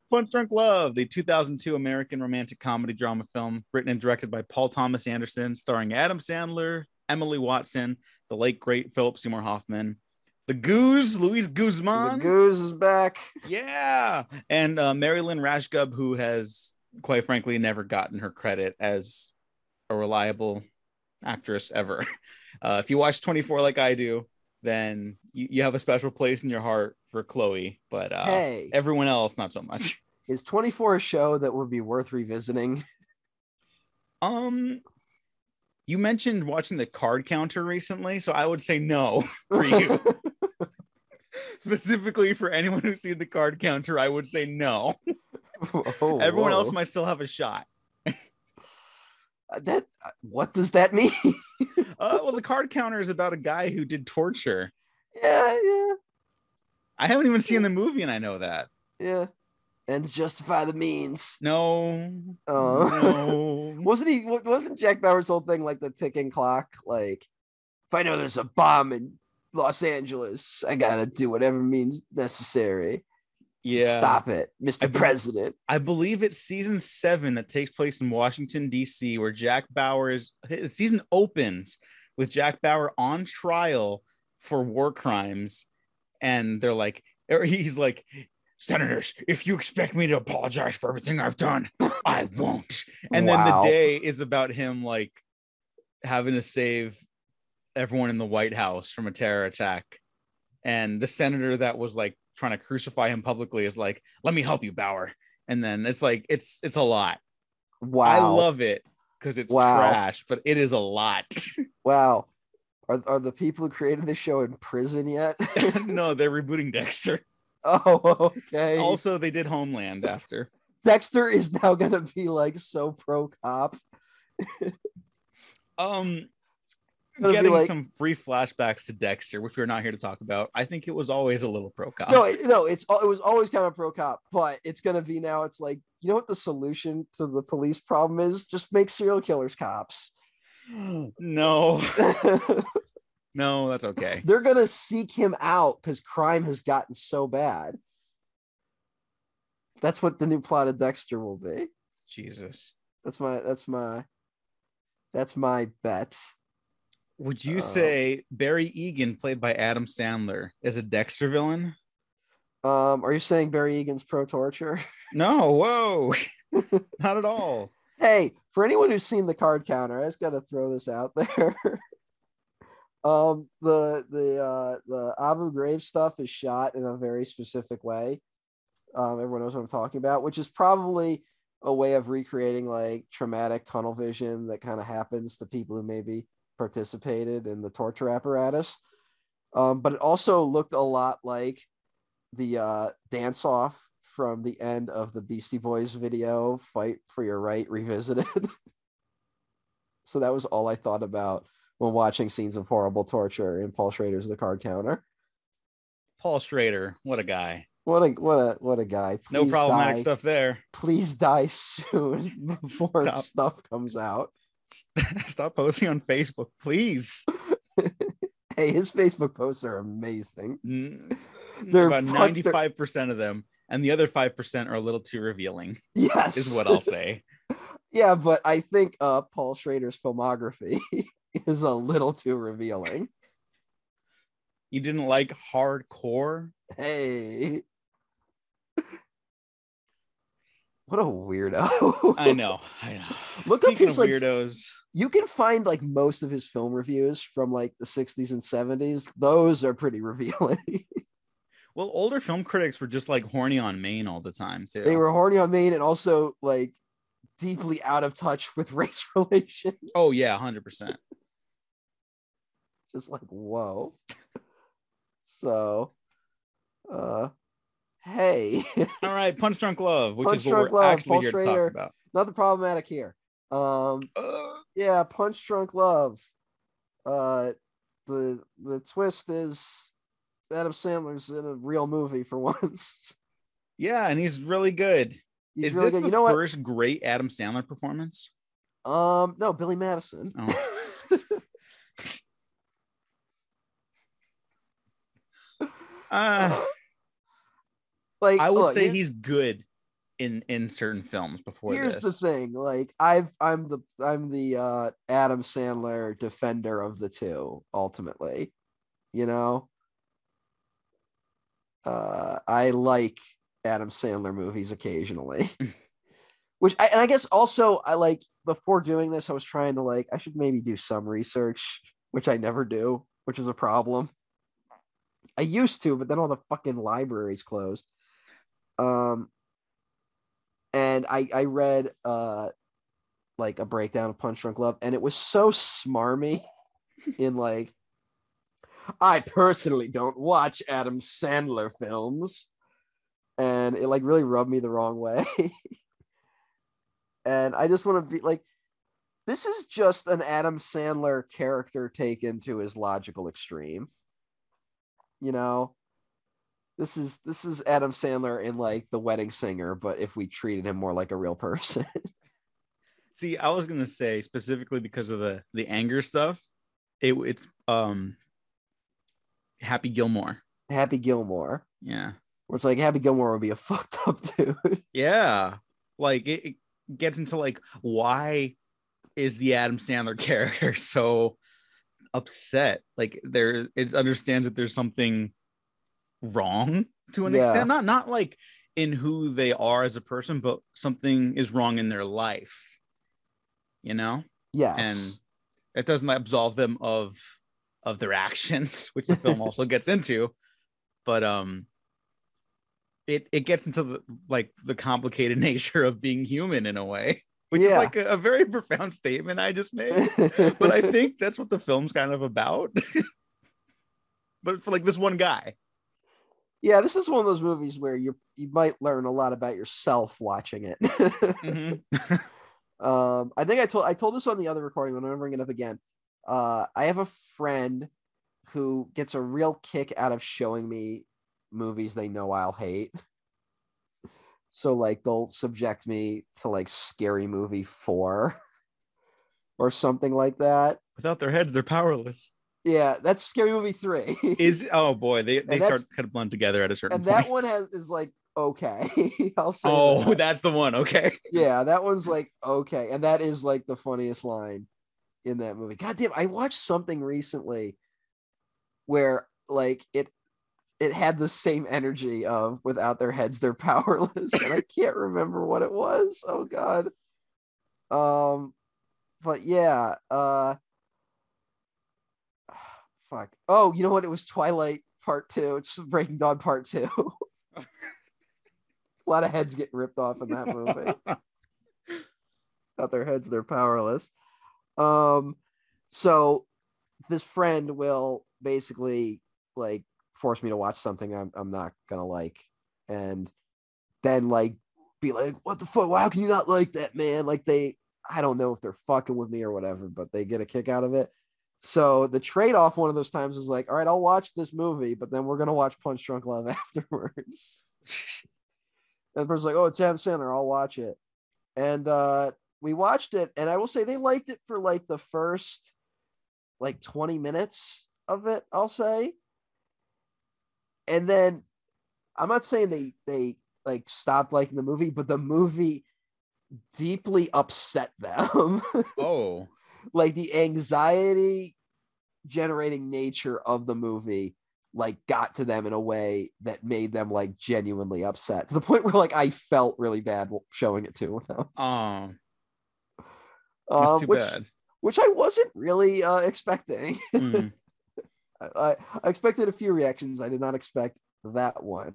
Punch Drunk Love, the 2002 American romantic comedy drama film, written and directed by Paul Thomas Anderson, starring Adam Sandler, Emily Watson, the late great Philip Seymour Hoffman, the Goose, Luis Guzman. the goose is back. yeah, and uh, Mary Lynn Rajskub, who has quite frankly never gotten her credit as a reliable actress ever. Uh, if you watch 24 like I do, then you, you have a special place in your heart for Chloe, but uh, hey, everyone else not so much. is 24 a show that would be worth revisiting? Um, you mentioned watching the card counter recently, so I would say no for you. Specifically for anyone who's seen the card counter, I would say no. Oh, Everyone else might still have a shot. Uh, That uh, what does that mean? Uh, well, the card counter is about a guy who did torture. yeah, yeah, I haven't even seen the movie, and I know that. yeah. Ends justify the means. No, Oh. no. Wasn't he? Wasn't Jack Bauer's whole thing like the ticking clock? Like, if I know there's a bomb in Los Angeles, I gotta do whatever means necessary. Yeah, stop it, I Mr. believe- President. I believe it's season seven that takes place in Washington, D.C., where Jack Bauer is. His season opens with Jack Bauer on trial for war crimes. And they're like, or he's like, Senators, if you expect me to apologize for everything I've done, I won't. And then Wow. the day is about him like having to save everyone in the White House from a terror attack. And the senator that was like trying to crucify him publicly is like, let me help you, Bauer. And then it's like it's it's a lot. Wow. I love it because it's Wow. trash, but it is a lot. Wow. Are, are the people who created this show in prison yet? no, they're rebooting Dexter. oh, okay. Also, they did Homeland after. Dexter is now gonna be like so pro cop. Um getting like- some brief flashbacks to Dexter, which we're not here to talk about. I think it was always a little pro cop. No, it- no, it's it was always kind of pro cop, but it's gonna be now. It's like you know what the solution to the police problem is? Just make serial killers cops. no, no, that's okay. They're gonna seek him out because crime has gotten so bad. That's what the new plot of Dexter will be. Jesus. That's my that's my that's my bet. Would you Um, say Barry Egan, played by Adam Sandler, is a Dexter villain? Um, are you saying Barry Egan's pro torture? No, whoa, not at all. hey, for anyone who's seen the card counter, I just got to throw this out there. um, the the uh, the Abu Ghraib stuff is shot in a very specific way. Um, everyone knows what I'm talking about, which is probably a way of recreating like traumatic tunnel vision that kind of happens to people who maybe participated in the torture apparatus. Um, but it also looked a lot like the uh, dance off from the end of the Beastie Boys video, Fight for Your Right Revisited. so that was all I thought about when watching scenes of horrible torture in Paul Schrader's The Card Counter. Paul Schrader, what a guy. What a what a what a guy. No problematic die- stuff there. Please die soon before Stop. stuff comes out. Stop posting on Facebook, please. Hey, his Facebook posts are amazing. Mm, They're About ninety-five percent of them, and the other five percent are a little too revealing. Yes. Is what I'll say. yeah, but I think uh Paul Schrader's filmography is a little too revealing. You didn't like hardcore? Hey. What a weirdo. I know, I know. Look up Speaking his, of like, weirdos. You can find like most of his film reviews from like the 60s and 70s. Those are pretty revealing. Well, older film critics were just like horny on main all the time too. they were horny on main and also like deeply out of touch with race relations. Oh yeah, hundred percent. Just like, whoa. So uh hey, All right, Punch Drunk Love, which Punch is what we're Love, actually Paul here to talk about. nothing problematic here. Um Uh, yeah punch drunk love uh the the twist is adam sandler's in a real movie for once yeah, and he's really good. he's is really this good the you know what first great Adam Sandler performance? um no billy madison Oh. Uh, like I would look, say he's good in in certain films before here's this. the thing like i've i'm the i'm the uh adam sandler defender of the two ultimately you know? Uh i like adam sandler movies occasionally. Which I, and i guess also i like before doing this i was trying to like i should maybe do some research which i never do which is a problem. I used to but then all the fucking libraries closed um and I I read uh like a breakdown of Punch Drunk Love, and it was so smarmy in like I personally don't watch Adam Sandler films, and it like really rubbed me the wrong way. and I just want to be like, this is just an Adam Sandler character taken to his logical extreme. You know, this is this is Adam Sandler in like The Wedding Singer, but if we treated him more like a real person. See, I was gonna say specifically because of the the anger stuff. It, it's um Happy Gilmore. Happy Gilmore. Yeah. Where it's like Happy Gilmore would be a fucked up dude. Yeah. Like it, it gets into like why is the Adam Sandler character so upset? Like there it understands that there's something wrong to an Yeah. extent. Not not like in who they are as a person, but something is wrong in their life. You know? Yes. and it doesn't absolve them of of their actions which the film also gets into but um it it gets into the like the complicated nature of being human in a way which is like a, a very profound statement i just made but i think that's what the film's kind of about but for like this one guy yeah, this is one of those movies where you you might learn a lot about yourself watching it. Mhm. Um, I think I told I told this on the other recording, but I'm gonna bring it up again. Uh, I have a friend who gets a real kick out of showing me movies they know I'll hate. So like they'll subject me to like scary movie four or something like that. without their heads they're powerless Yeah, that's scary movie three. is oh boy they, they start kind of blend together at a certain and point that one has is like okay. I'll say oh that. that's the one okay yeah, that one's like okay, and that is like the funniest line in that movie. God damn, I watched something recently where like it it had the same energy of without their heads they're powerless, and I can't remember what it was. Oh god. Um, but yeah, uh, fuck. Oh, you know what? It was Twilight Part Two. It's Breaking Dawn Part Two. A lot of heads get ripped off in that movie out their heads they're powerless um so this friend will basically like force me to watch something i'm, I'm not gonna like and then like be like what the fuck how can you not like that man like they i don't know if they're fucking with me or whatever but they get a kick out of it so the trade-off one of those times is like all right i'll watch this movie but then we're gonna watch punch drunk love afterwards and the person's like, "Oh, it's Adam Sandler. I'll watch it." And uh, we watched it, and I will say they liked it for like the first like twenty minutes of it. I'll say, and then I'm not saying they they like stopped liking the movie, but the movie deeply upset them. oh like the anxiety generating nature of the movie like got to them in a way that made them like genuinely upset to the point where like I felt really bad showing it to them. Oh, that's Um, too which, bad. which I wasn't really uh, expecting. Mm, I, I, expected a few reactions. I did not expect that one.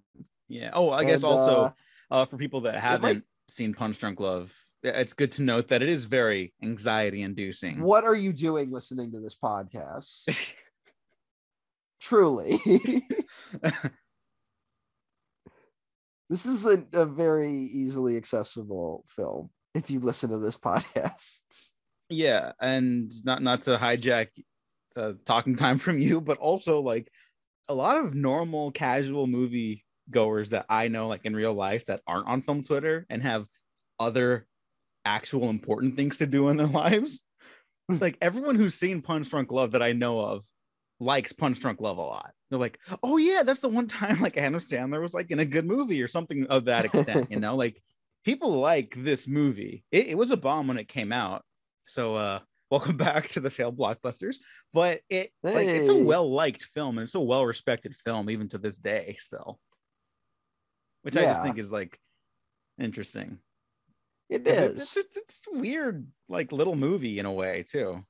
yeah. Oh, I guess And, also uh, uh, for people that haven't seen Punch Drunk Love, it's good to note that it is very anxiety inducing. What are you doing listening to this podcast? Truly. this is a, a very easily accessible film if you listen to this podcast. yeah, and not not to hijack uh, talking time from you, but also like a lot of normal casual movie goers that I know, like in real life, that aren't on film Twitter and have other actual important things to do in their lives. like everyone who's seen Punch Drunk Love that I know of likes Punch Drunk Love a lot. They're like, oh yeah, that's the one time like Adam Sandler was like in a good movie or something of that extent, you know, like people like this movie. It, it was a bomb when it came out. So uh welcome back to the failed blockbusters. But it like it's a well-liked film and it's a well-respected film even to this day still. Which I just think is like interesting. It is. It's, it's, it's a weird, like little movie in a way too.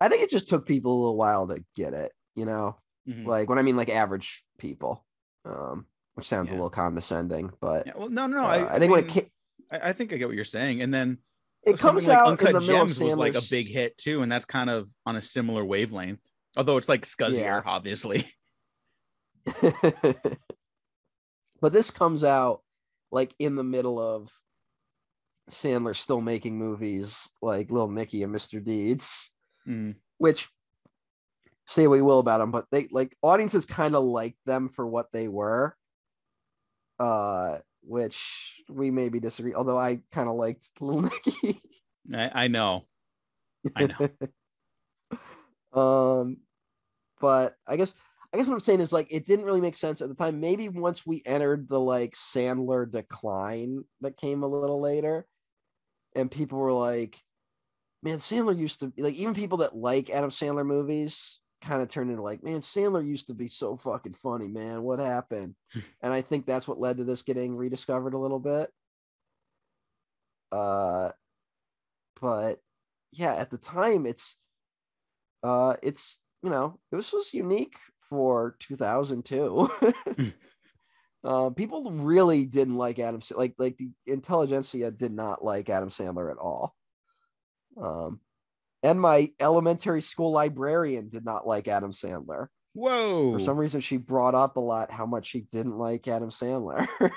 I think it just took people a little while to get it, you know? Mhm. Like when I mean like average people. Um, which sounds a little condescending, but Yeah, well, no, no, no. uh, I, I, think when it mean, ca- I, I think I get what you're saying. And then it comes like out Uncut in the middle of Gems was like a big hit too, and that's kind of on a similar wavelength. Although it's like scuzzier, Yeah. obviously. but this comes out like in the middle of Sandler's still making movies like Little Nicky and Mr. Deeds, Mm. which say what you will about them, but they like audiences kind of liked them for what they were. Uh, which we maybe disagree, although I kind of liked Little Nicky. I, I know. I know. um, but I guess I guess what I'm saying is like it didn't really make sense at the time. Maybe once we entered the like Sandler decline that came a little later, and people were like, "Man, Sandler used to like." Even people that like Adam Sandler movies kind of turned into like, "Man, Sandler used to be so fucking funny, man. What happened?" and I think that's what led to this getting rediscovered a little bit. Uh, but yeah, at the time, it's uh, it's you know, it was was unique for 2002. uh, people really didn't like Adam like like the intelligentsia did not like Adam Sandler at all. Um, and my elementary school librarian did not like Adam Sandler. Whoa. For some reason, she brought up a lot how much she didn't like Adam Sandler,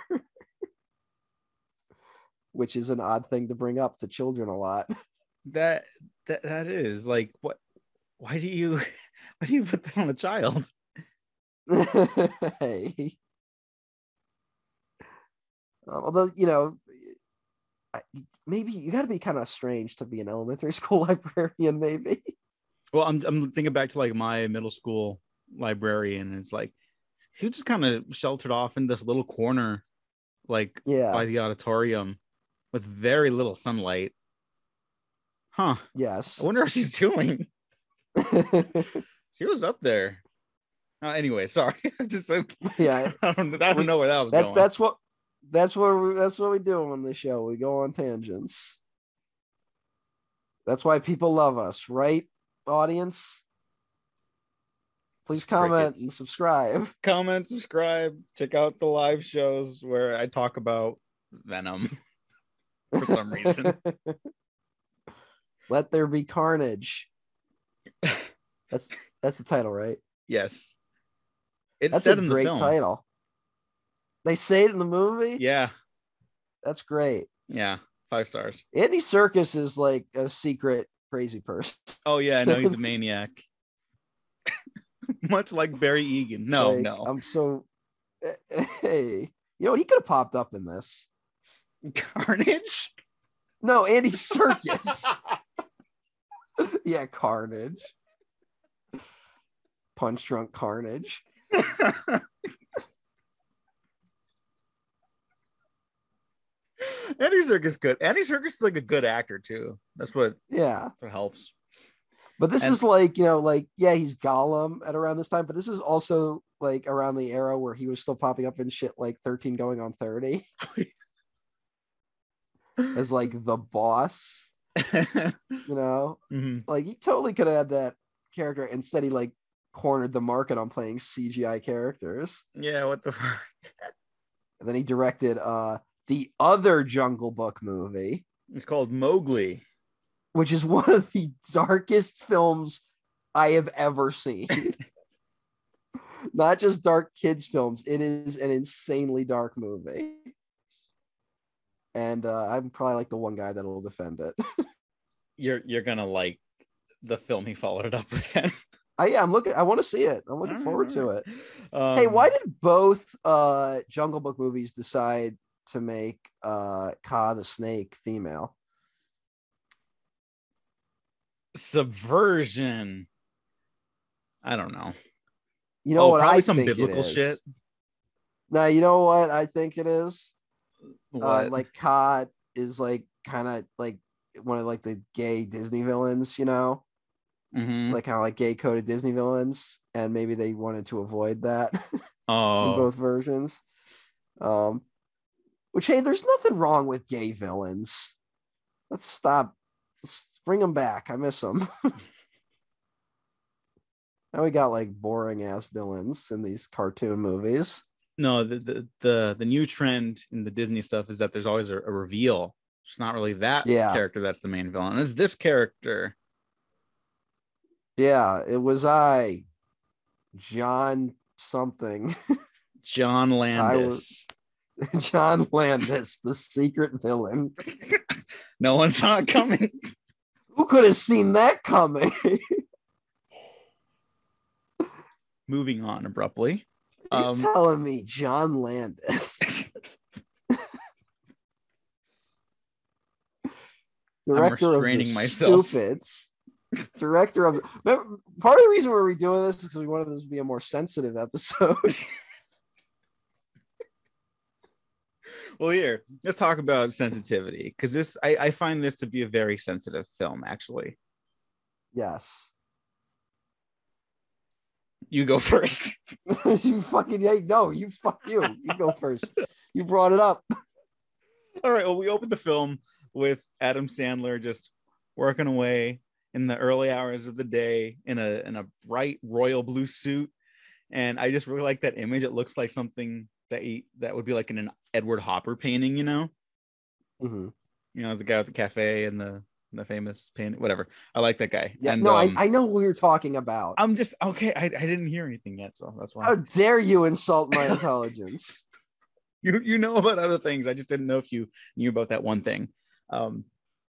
which is an odd thing to bring up to children a lot. that that that is like what why do you why do you put that on a child? hey. Um, although you know, I- maybe you got to be kind of strange to be an elementary school librarian. Maybe. Well, I'm I'm thinking back to like my middle school librarian, and it's like he was just kind of sheltered off in this little corner, like Yeah. by the auditorium, with very little sunlight. Huh. yes. I wonder how she's doing. She was up there. Uh, anyway, sorry. I just I yeah. don't, I don't know where that was That's going. that's what that's what we, that's what we do on the show. We go on tangents. That's why people love us, right, audience? Please comment Crickets. and subscribe. comment, subscribe, check out the live shows where I talk about Venom for some reason. Let there be carnage. That's that's the title, right? yes. It's That's a great film. title. They say it in the movie. Yeah. That's great. Yeah. Five stars. Andy Serkis is like a secret crazy person. Oh yeah, no, he's a maniac. Much like Barry Egan. No, Like, no. I'm so eh, hey. You know what? He could have popped up in this. Carnage. No, Andy Serkis. yeah, Carnage. Punch drunk Carnage. Andy Serkis good. Andy Serkis is like a good actor too. That's what, Yeah. that's what helps. But this And- is like, you know, like, yeah, he's Gollum at around this time, but this is also like around the era where he was still popping up in shit like 13 going on 30 as like the boss, you know? Mhm. Like he totally could have had that character. Instead, he like cornered the market on playing CGI characters. Yeah, what the fuck? And then he directed uh the other Jungle Book movie, It's called Mowgli. which is one of the darkest films I have ever seen. Not just dark kids films, it is an insanely dark movie. And uh, I'm probably like the one guy that will defend it. You're you're gonna like the film he followed it up with then. I yeah, I'm looking. I want to see it. I'm looking forward to alright. it. hey, Um, why did both uh Jungle Book movies decide to make uh Kaa the snake female? subversion? I don't know. You know oh, what? probably I some biblical shit. No, you know what I think it is. What? Uh, like Kaa is like kind of like one of like the gay Disney villains, you know, Mhm. like kind of like gay coded Disney villains, and maybe they wanted to avoid that in oh, both versions. Um, which hey, there's nothing wrong with gay villains. Let's stop. Let's bring them back. I miss them. now we got like boring ass villains in these cartoon movies. no, the, the the the new trend in the Disney stuff is that there's always a, a reveal. It's not really that Yeah. character that's the main villain. It's this character. Yeah, it was I, John something, John I Landis. was- John Landis, the secret villain. no one saw it coming. Who could have seen that coming? Moving on abruptly. You're Um, telling me John Landis, director of restraining the myself. Stupids, director of. Part of the reason we're redoing this is because we wanted this to be a more sensitive episode. Well, here, let's talk about sensitivity because this I, I find this to be a very sensitive film, actually. yes, You go first. you fucking yeah, no, you fuck you. You go first. You brought it up. All right. Well, we opened the film with Adam Sandler just working away in the early hours of the day in a in a bright royal blue suit, and I just really like that image. It looks like something that he, that would be like in an Edward Hopper painting, you know. Mhm. You know, the guy at the cafe and the the famous painting, whatever. I like that guy. Yeah, and, no, um, I, I know who you're talking about. I'm just okay. I, I didn't hear anything yet, so that's why How dare you insult my intelligence? you you know about other things. I just didn't know if you knew about that one thing. Um,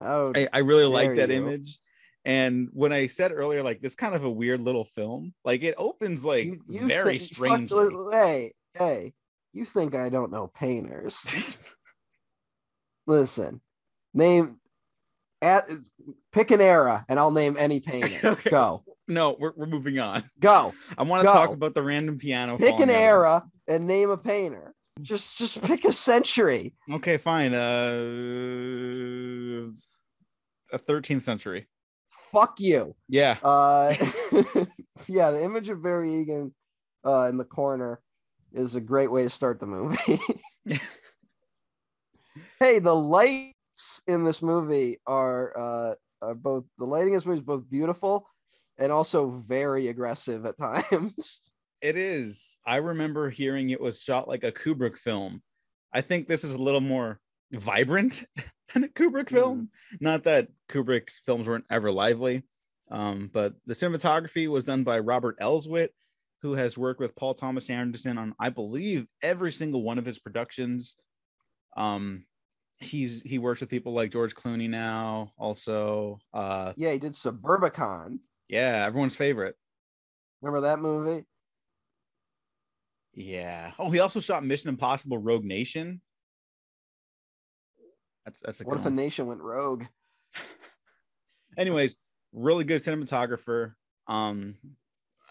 Oh, I, I really like that you. image. And when I said earlier, like this kind of a weird little film, like it opens like you- you very strangely. hey, hey, you think I don't know painters? Listen, name at pick an era, and I'll name any painter. Okay. Go, no, we're, we're moving on. go. I want to Go. talk about the random piano. Pick an out. era and name a painter. Just, just pick a century. Okay, fine. Uh, a 13th century. Fuck you. Yeah. Uh, yeah, the image of Barry Egan uh, in the corner is a great way to start the movie. hey, the lights in this movie are, uh, are both the lighting in this movie is both beautiful and also very aggressive at times. It is. I remember hearing it was shot like a Kubrick film. I think this is a little more vibrant than a Kubrick film. Not that Kubrick's films weren't ever lively, um, but the cinematography was done by Robert Elswit, who has worked with Paul Thomas Anderson on, I believe, every single one of his productions. Um, he's he works with people like George Clooney now. Also, uh, Yeah, he did Suburbicon. yeah, everyone's favorite. Remember that movie? Yeah. Oh, he also shot Mission Impossible: Rogue Nation. That's that's a What if a nation went rogue? Anyways, really good cinematographer. Um,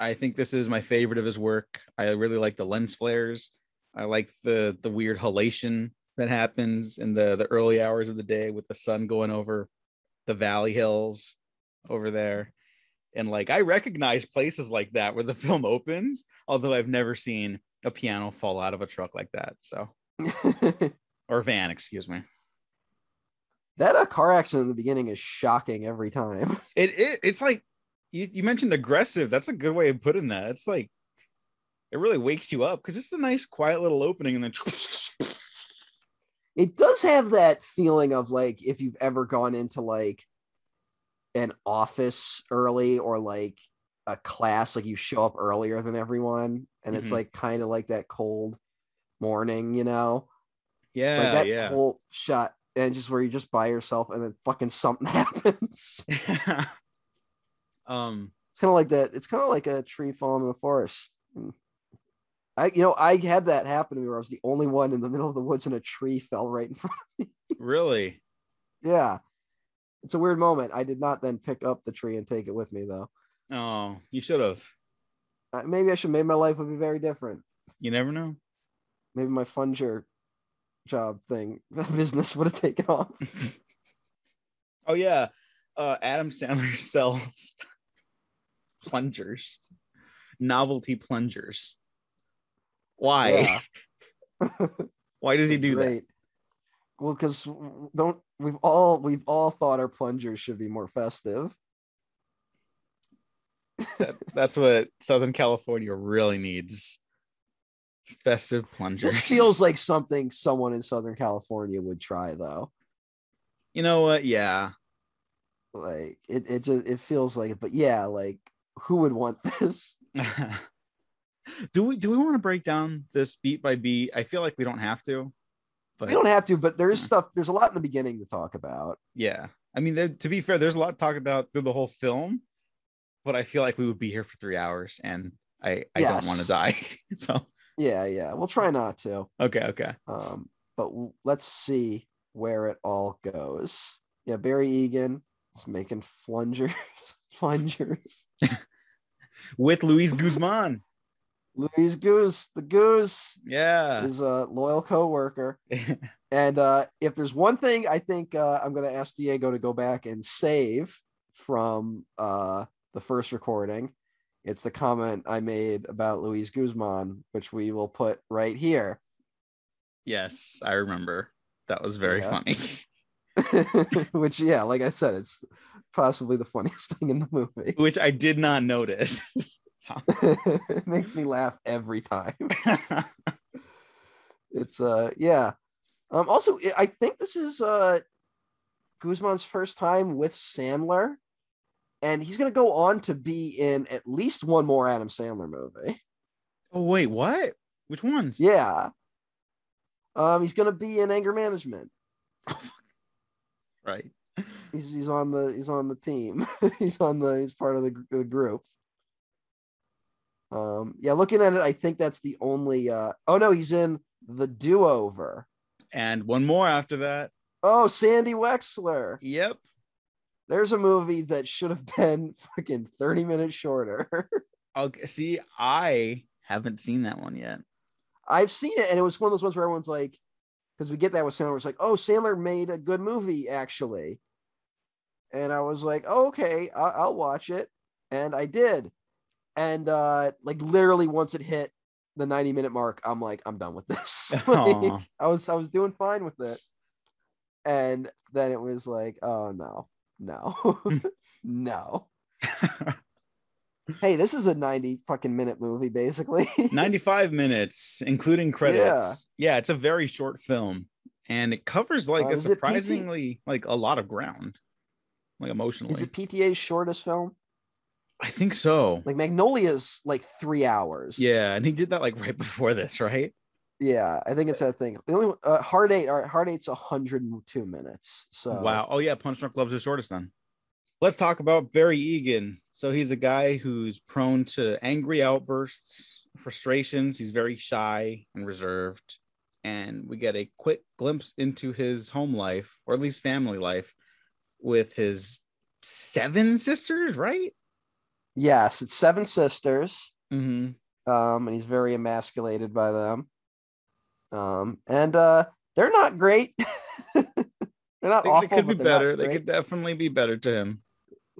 I think this is my favorite of his work. I really like the lens flares. I like the the weird halation that happens in the the early hours of the day with the sun going over the valley hills over there. And like I recognize places like that where the film opens, although I've never seen a piano fall out of a truck like that. So or van, excuse me. that uh, car accident in the beginning is shocking every time. It, it it's like you, you mentioned aggressive. That's a good way of putting that. It's like it really wakes you up because it's a nice quiet little opening and then it does have that feeling of like if you've ever gone into like an office early or like a class like you show up earlier than everyone and it's Mhm. like kind of like that cold morning you know yeah, like that yeah. whole shot and just where you're just by yourself and then fucking something happens um it's kind of like that it's kind of like a tree falling in a forest i you know i had that happen to me where i was the only one in the middle of the woods and a tree fell right in front of me. really Yeah. It's a weird moment. I did not then pick up the tree and take it with me though. oh you should have Uh, maybe I should maybe my life would be very different. you never know Maybe my funger job thing business would have taken off. oh yeah uh adam sandler sells plungers novelty plungers why Yeah. why does he do that Well, because don't we've all we've all thought our plungers should be more festive. that, that's what Southern California really needs. Festive plungers. This feels like something someone in Southern California would try though. you know what? Yeah. Like it, it just it feels like it, but yeah, like who would want this? do we do we want to break down this beat by beat? I feel like we don't have to, But we don't have to, but there's Yeah. stuff. There's a lot in the beginning to talk about. yeah, I mean, there, to be fair, there's a lot to talk about through the whole film, but I feel like we would be here for three hours, and I I don't want to die. so Yeah, yeah. We'll try not to. okay, okay. Um, but w- let's see where it all goes. Yeah, Barry Egan is making flungers, flungers. With Luis Guzman, Luis Goose, the Goose, yeah. is a loyal co-worker. And uh, if there's one thing I think uh, I'm going to ask Diego to go back and save from uh, the first recording, it's the comment I made about Luis Guzman, which we will put right here. yes, I remember. That was very Yeah. funny. which, yeah, like I said, it's possibly the funniest thing in the movie. Which I did not notice. it makes me laugh every time. It's uh yeah. Um also I- I think this is uh Guzman's first time with Sandler and he's going to go on to be in at least one more Adam Sandler movie. oh wait, what? Which ones? Yeah. Um he's going to be in anger management. Right. He's he's on the he's on the team. he's on the he's part of the, the group. Um yeah, looking at it I think that's the only uh oh no, he's in The Do-Over. And one more after that. Oh, Sandy Wexler. Yep. There's a movie that should have been fucking 30 minutes shorter. Okay. See, I haven't seen that one yet. I've seen it, and it was one of those ones where everyone's like, because we get that with Sandler, it's like, oh, Sandler made a good movie, actually. And I was like, oh, okay, I- I'll watch it. And I did. And uh, like literally once it hit the 90 minute mark, I'm like, I'm done with this. Like, I was I was doing fine with it. And then it was like, oh no, no, no. Hey, this is a 90 fucking minute movie, basically. 95 minutes, including credits. Yeah. yeah. it's a very short film. And it covers like Uh, a surprisingly like a lot of ground. Like emotionally. is it PTA's shortest film? I think so. Like Magnolia's like three hours. Yeah, and he did that like right before this, right? Yeah, I think it's that thing. The only uh, Hard Eight, all right, Hard Eight's 102 minutes. So Wow. Oh yeah, Punch Drunk Love's the shortest then. Let's talk about Barry Egan. So he's a guy who's prone to angry outbursts, frustrations. He's very shy and reserved. And we get a quick glimpse into his home life, or at least family life, with his seven sisters, right? Yes, it's seven sisters. Mm-hmm. Um, and he's very emasculated by them. Um, and uh they're not great. they're not They, awful. they could be but they're not better. They could definitely be better to him.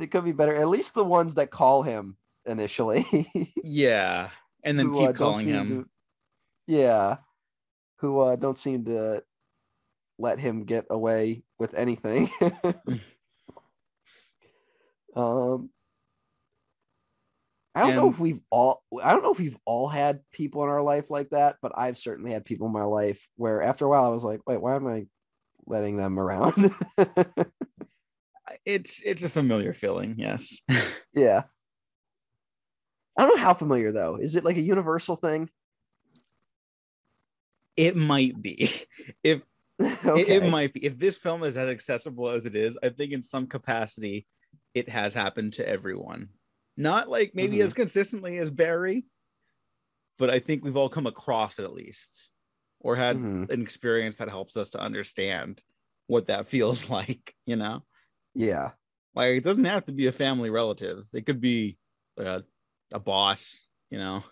They could be better. At least the ones that call him initially. Yeah. And then who, keep uh, calling him. to- yeah, who uh, don't seem to let him get away with anything. um, I don't know if we've all. I don't know if we've all had people in our life like that, but I've certainly had people in my life where after a while I was like, wait, why am I letting them around? It's it's a familiar feeling, yes. yeah. I don't know how familiar though. Is it like a universal thing? It might be. If it, okay. it might be. If this film is as accessible as it is, I think in some capacity it has happened to everyone. Not like maybe Mhm. as consistently as Barry, but I think we've all come across it at least or had Mhm. an experience that helps us to understand what that feels like, you know? Yeah. Like it doesn't have to be a family relative. It could be a, a boss, you know,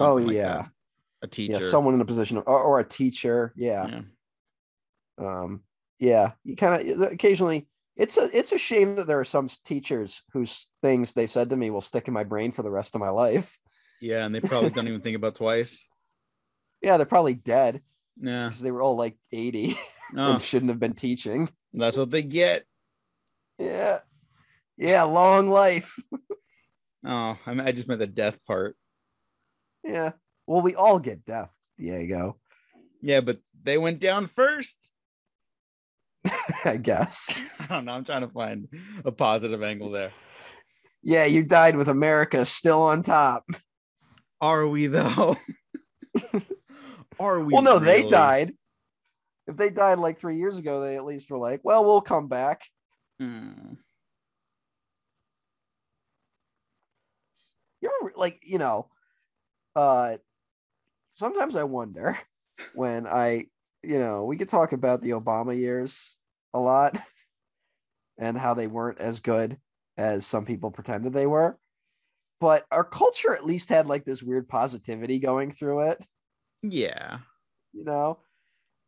or Oh, like yeah. that. a teacher. Yeah. Someone in a position of, or, or a teacher. Yeah. Yeah. Um, yeah. You kind of occasionally, it's a, it's a shame that there are some teachers whose things they said to me will stick in my brain for the rest of my life. Yeah, and they probably don't even think about twice. Yeah. They're probably dead Yeah. because they were all like 80 Oh, and shouldn't have been teaching. that's what they get. Yeah. Yeah. Long life. Oh, I, mean, I just meant the death part. Yeah. Well, we all get death, Diego. Yeah, but they went down first. I guess. I don't know. I'm trying to find a positive angle there. Yeah, you died with America still on top. Are we though? Are we? well, no, they died. if they died like three years ago, they at least were like, well, we'll come back. Hmm. You ever like, you know, uh sometimes I wonder when I, you know, we could talk about the Obama years a lot and how they weren't as good as some people pretended they were. But our culture at least had like this weird positivity going through it, Yeah. you know.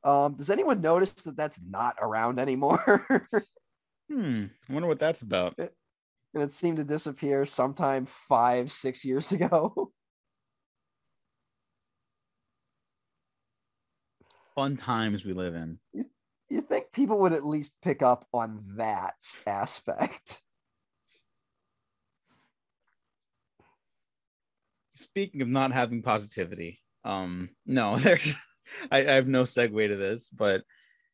Um, does anyone notice that that's not around anymore? Hmm. I wonder what that's about. and it seemed to disappear sometime five, six years ago. Fun times we live in. you think people would at least pick up on that aspect? Speaking of not having positivity, um, no, there's I, I have no segue to this, but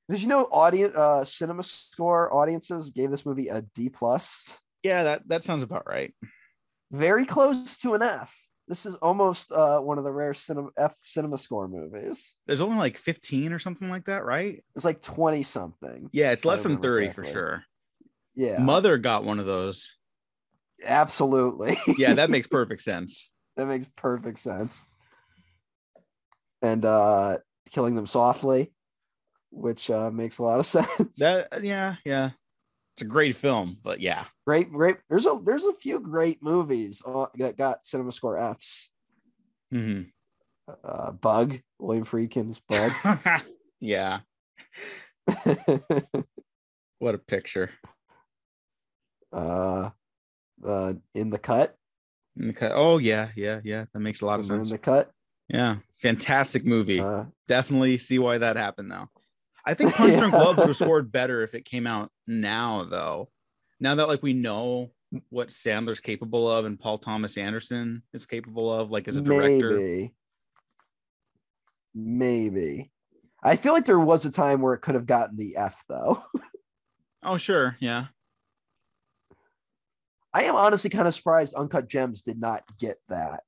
Did you know audience uh cinema score audiences gave this movie a D plus? yeah, that that sounds about right. Very close to an F. This is almost uh one of the rare cinema F cinema score movies. There's only like 15 or something like that, right? It's like 20 something. Yeah, it's less than remember 30 for sure. Yeah, Mother got one of those. absolutely. Yeah, that makes perfect sense. that makes perfect sense. And uh killing them softly, which uh makes a lot of sense. That yeah, yeah. It's a great film, but yeah. great, great. There's a there's a few great movies uh, that got cinema score Fs. Mhm. Uh, Bug, William Friedkin's Bug. yeah. What a picture. uh, uh, in the cut. Okay. Oh yeah, yeah, yeah. That makes a lot of sense. In the cut. Yeah. Fantastic movie. Uh, Definitely see why that happened though. I think Punch Drunk Love would have scored better if it came out now, though. Now that like we know what Sandler's capable of and Paul Thomas Anderson is capable of, like as a director. maybe. Maybe. I feel like there was a time where it could have gotten the F though. Oh, sure. Yeah. I am honestly kind of surprised Uncut Gems did not get that.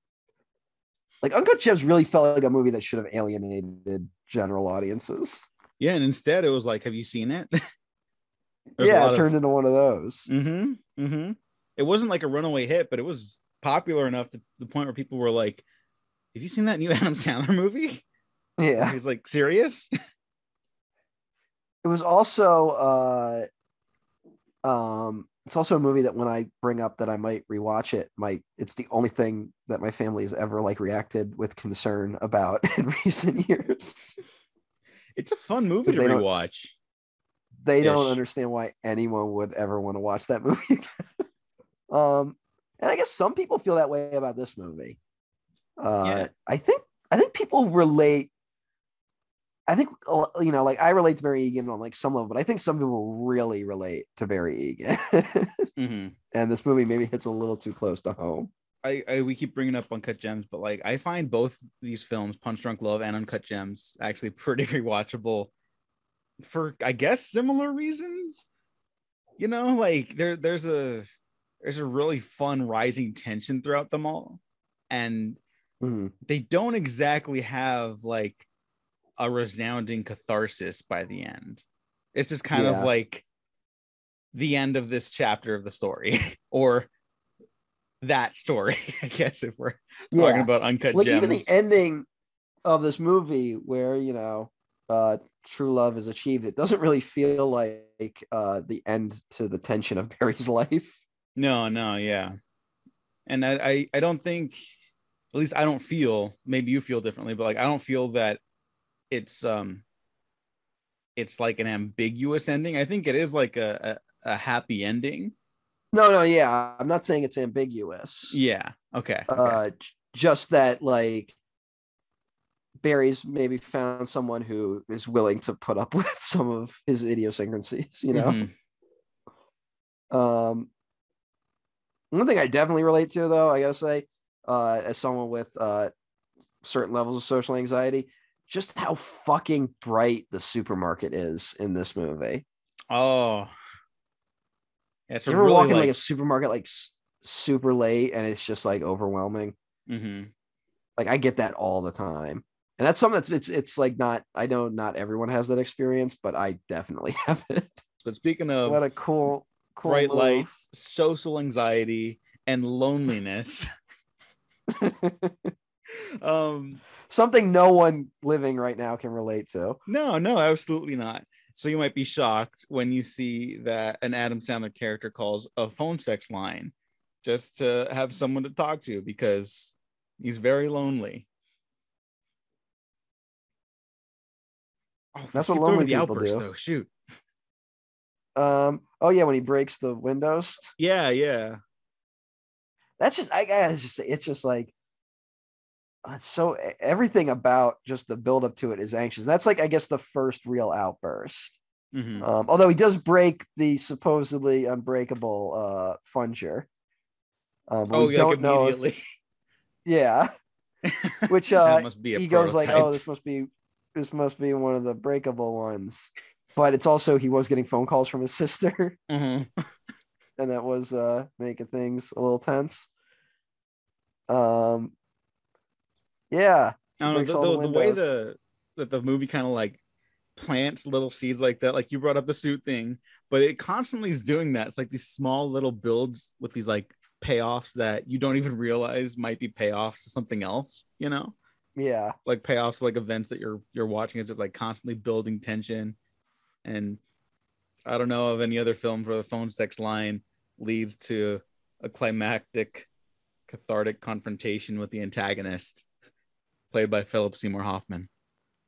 Like Uncut Gems really felt like a movie that should have alienated general audiences. Yeah. And instead it was like, have you seen it? Yeah, it of- turned into one of those. Mm-hmm. Mm-hmm. It wasn't like a runaway hit, but it was popular enough to the point where people were like, Have you seen that new Adam Sandler movie? Yeah. He's like, serious? It was also uh um it's also a movie that when I bring up that I might rewatch it, might it's the only thing that my family has ever like reacted with concern about in recent years. It's a fun movie to rewatch. They don't understand why anyone would ever want to watch that movie. um and I guess some people feel that way about this movie. Uh Yeah. I think I think people relate I think you know, like I relate to Barry Egan on like some level, but I think some people really relate to Barry Egan. Mm-hmm. and this movie maybe hits a little too close to home. I, I we keep bringing up Uncut Gems, but like I find both these films, Punch Drunk Love and Uncut Gems, actually pretty rewatchable for I guess similar reasons. You know, like there there's a there's a really fun rising tension throughout them all. And Mhm. they don't exactly have like a resounding catharsis by the end. It's just kind Yeah. of like the end of this chapter of the story or that story, I guess, if we're talking about uncut like gems. even the ending of this movie, where you know, uh, true love is achieved, it doesn't really feel like uh the end to the tension of Barry's life. No, no, yeah. And I, I I don't think at least I don't feel, maybe you feel differently, but like I don't feel that it's um it's like an ambiguous ending. I think it is like a a, a happy ending. No, no, yeah, I'm not saying it's ambiguous. Yeah. Okay. okay. Uh, just that like Barry's maybe found someone who is willing to put up with some of his idiosyncrasies, you know. Mhm. Um, one thing I definitely relate to, though, I gotta say, uh, as someone with uh, certain levels of social anxiety, just how fucking bright the supermarket is in this movie. Oh. Yeah, it's you ever really walk in like, like a supermarket like s- super late and it's just like overwhelming? mhm. Like I get that all the time. and that's something that's it's it's like not I know not everyone has that experience, but I definitely have it. But speaking of what a cool, cool bright lights, social anxiety, and loneliness, um, Something no one living right now can relate to. no, no, absolutely not. So you might be shocked when you see that an Adam Sandler character calls a phone sex line just to have someone to talk to because he's very lonely. Oh, That's what over lonely the people outburst, do. though. Shoot. Um. Oh yeah, when he breaks the windows. Yeah, yeah. That's just I gotta just say it's just like it's so everything about just the build up to it is anxious. That's like I guess the first real outburst. Mhm. Um, although he does break the supposedly unbreakable uh funger. Um, Oh, we yeah, like don't know. if- immediately. yeah, which uh must be he goes like, oh, this must be this must be one of the breakable ones. But it's also he was getting phone calls from his sister, Mhm. and that was uh making things a little tense. Um, yeah, I don't know the, the the, way the that the movie kind of like plants little seeds like that. Like you brought up the suit thing, but it constantly is doing that. It's like these small little builds with these like payoffs that you don't even realize might be payoffs to something else. You know, yeah, like payoffs to like events that you're you're watching. Is it like constantly building tension? And I don't know of any other films where the phone sex line leads to a climactic, cathartic confrontation with the antagonist, played by Philip Seymour Hoffman.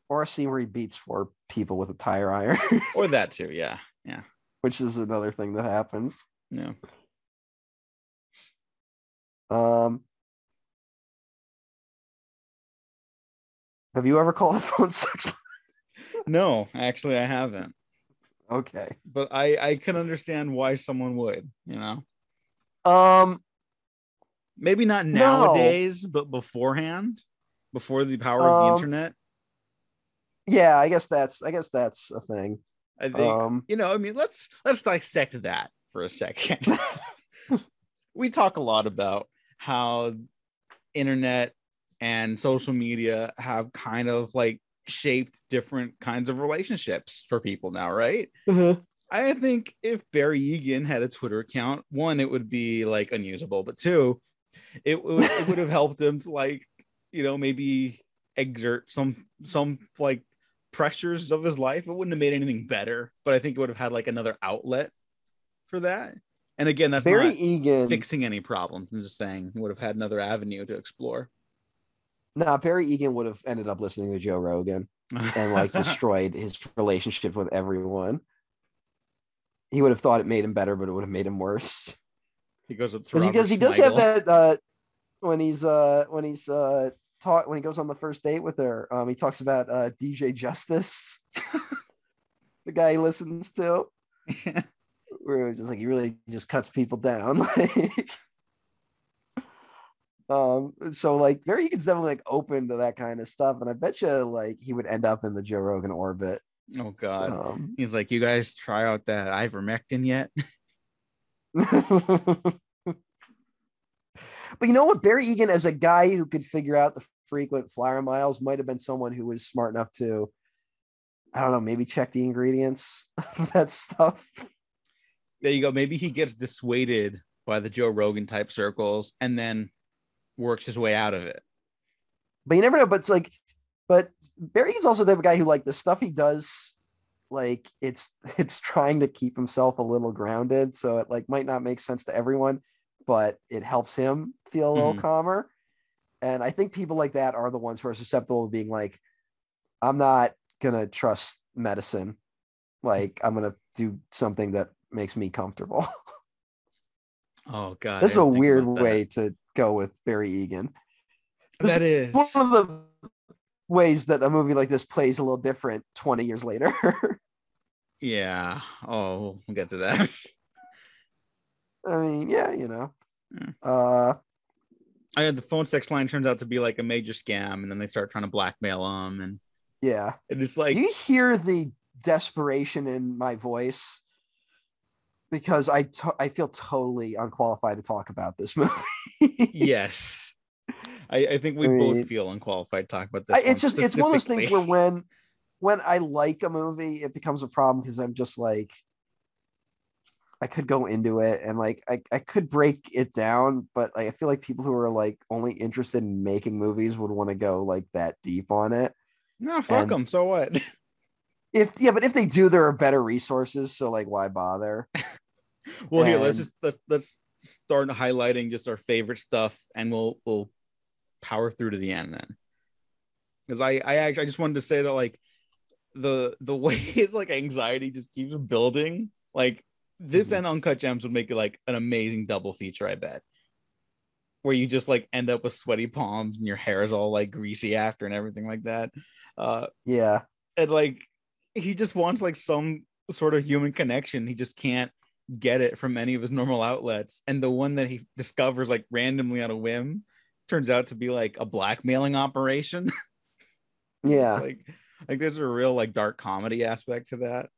or a scene where he beats four people with a tire iron, or that too yeah yeah which is another thing that happens. yeah Um, have you ever called a phone sex? line? no actually i haven't okay. but i i can understand why someone would you know Um, maybe not No. nowadays but beforehand before the power of the Um, internet? Yeah, I guess that's I guess that's a thing. i think Um, you know i mean let's let's dissect that for a second. We talk a lot about how internet and social media have kind of like shaped different kinds of relationships for people now right? I think if Barry Egan had a Twitter account, one, it would be like unusable, but two, it would it would have helped him to like, you know, maybe exert some some like pressures of his life. It wouldn't have made anything better, but I think it would have had like another outlet for that. And again, that's not Egan. fixing any problems. I'm just saying he would have had another avenue to explore. Nah, Barry Egan would have ended up listening to Joe Rogan and like destroyed his relationship with everyone. He would have thought it made him better, but it would have made him worse. he goes up to Because he does he does have that uh when he's uh when he's uh taught when he goes on the first date with her, um he talks about uh DJ Justice, the guy he listens to, where it's just like he really just cuts people down. Like um so like Barry Egan's definitely like open to that kind of stuff. And I bet you like he would end up in the Joe Rogan orbit. oh God. Um, He's like, you guys try out that ivermectin yet? but you know what? Barry Egan, as a guy who could figure out the frequent flyer miles, might have been someone who was smart enough to, I don't know, maybe check the ingredients of that stuff. there you go. Maybe he gets dissuaded by the Joe Rogan type circles and then works his way out of it. But you never know. But it's like, but Barry Egan's also the type of guy who, like, the stuff he does, like, it's it's trying to keep himself a little grounded. So it like might not make sense to everyone, but it helps him feel a little Mhm. calmer. And I think people like that are the ones who are susceptible to being like, I'm not gonna trust medicine. Like I'm gonna do something that makes me comfortable. Oh God. this is a weird way to go with Barry Egan. This That is. One of the ways that a movie like this plays a little different 20 years later. Yeah. Oh, we'll get to that. I mean, yeah, you know. Yeah. Uh I had the phone sex line turns out to be like a major scam, and then they start trying to blackmail him, and yeah. and it's like, you hear the desperation in my voice because I to- I feel totally unqualified to talk about this movie. yes. I, I think we I both feel unqualified to talk about this. I, it's just it's one of those things where when when I like a movie, it becomes a problem because I'm just like I could go into it and like I, I could break it down, but like, I feel like people who are like only interested in making movies would want to go like that deep on it. no fuck and- them. So what? If yeah, but if they do, there are better resources. So like, why bother? well, here let's just let's let's start highlighting just our favorite stuff, and we'll we'll power through to the end then. Because I I actually I just wanted to say that like the the way his like anxiety just keeps building, like this Mhm. and Uncut Gems would make it like an amazing double feature. I bet. Where you just like end up with sweaty palms and your hair is all like greasy after and everything like that. Uh, Yeah, and like he just wants like some sort of human connection he just can't get it from any of his normal outlets and the one that he discovers like randomly on a whim turns out to be like a blackmailing operation yeah. like like there's a real like dark comedy aspect to that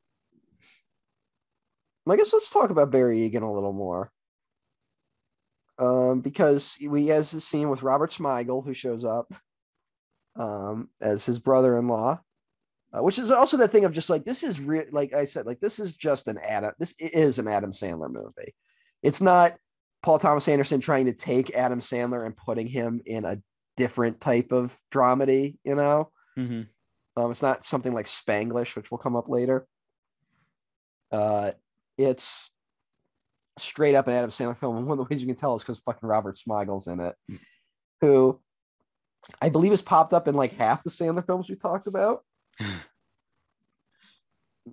I guess let's talk about Barry Egan a little more. Um, because we has this scene with Robert Smigel who shows up um as his brother-in-law, uh, which is also that thing of just like this is real like I said, like this is just an Adam, this is an Adam Sandler movie. It's not Paul Thomas Anderson trying to take Adam Sandler and putting him in a different type of dramedy, you know. Mhm. Um, it's not something like Spanglish, which will come up later. Uh, it's straight up an Adam Sandler film, and one of the ways you can tell is because fucking Robert Smigel's in it, who I believe has popped up in like half the Sandler films we talked about.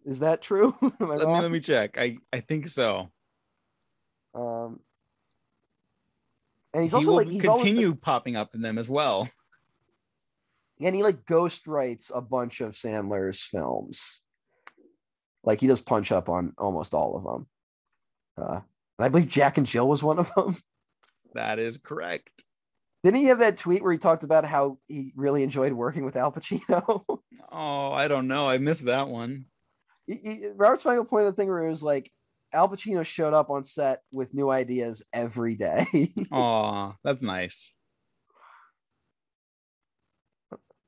Is that true? Let me let me check i i think so Um, and he's he also like he's always- continue popping up in them as well and he like ghost writes a bunch of Sandler's films. Like he does punch up on almost all of them. Uh, and I believe Jack and Jill was one of them. that is correct Didn't he have that tweet where he talked about how he really enjoyed working with Al Pacino? oh i don't know i missed that one He- he- Robert Smigel pointed out the thing where it was like Al Pacino showed up on set with new ideas every day. oh that's nice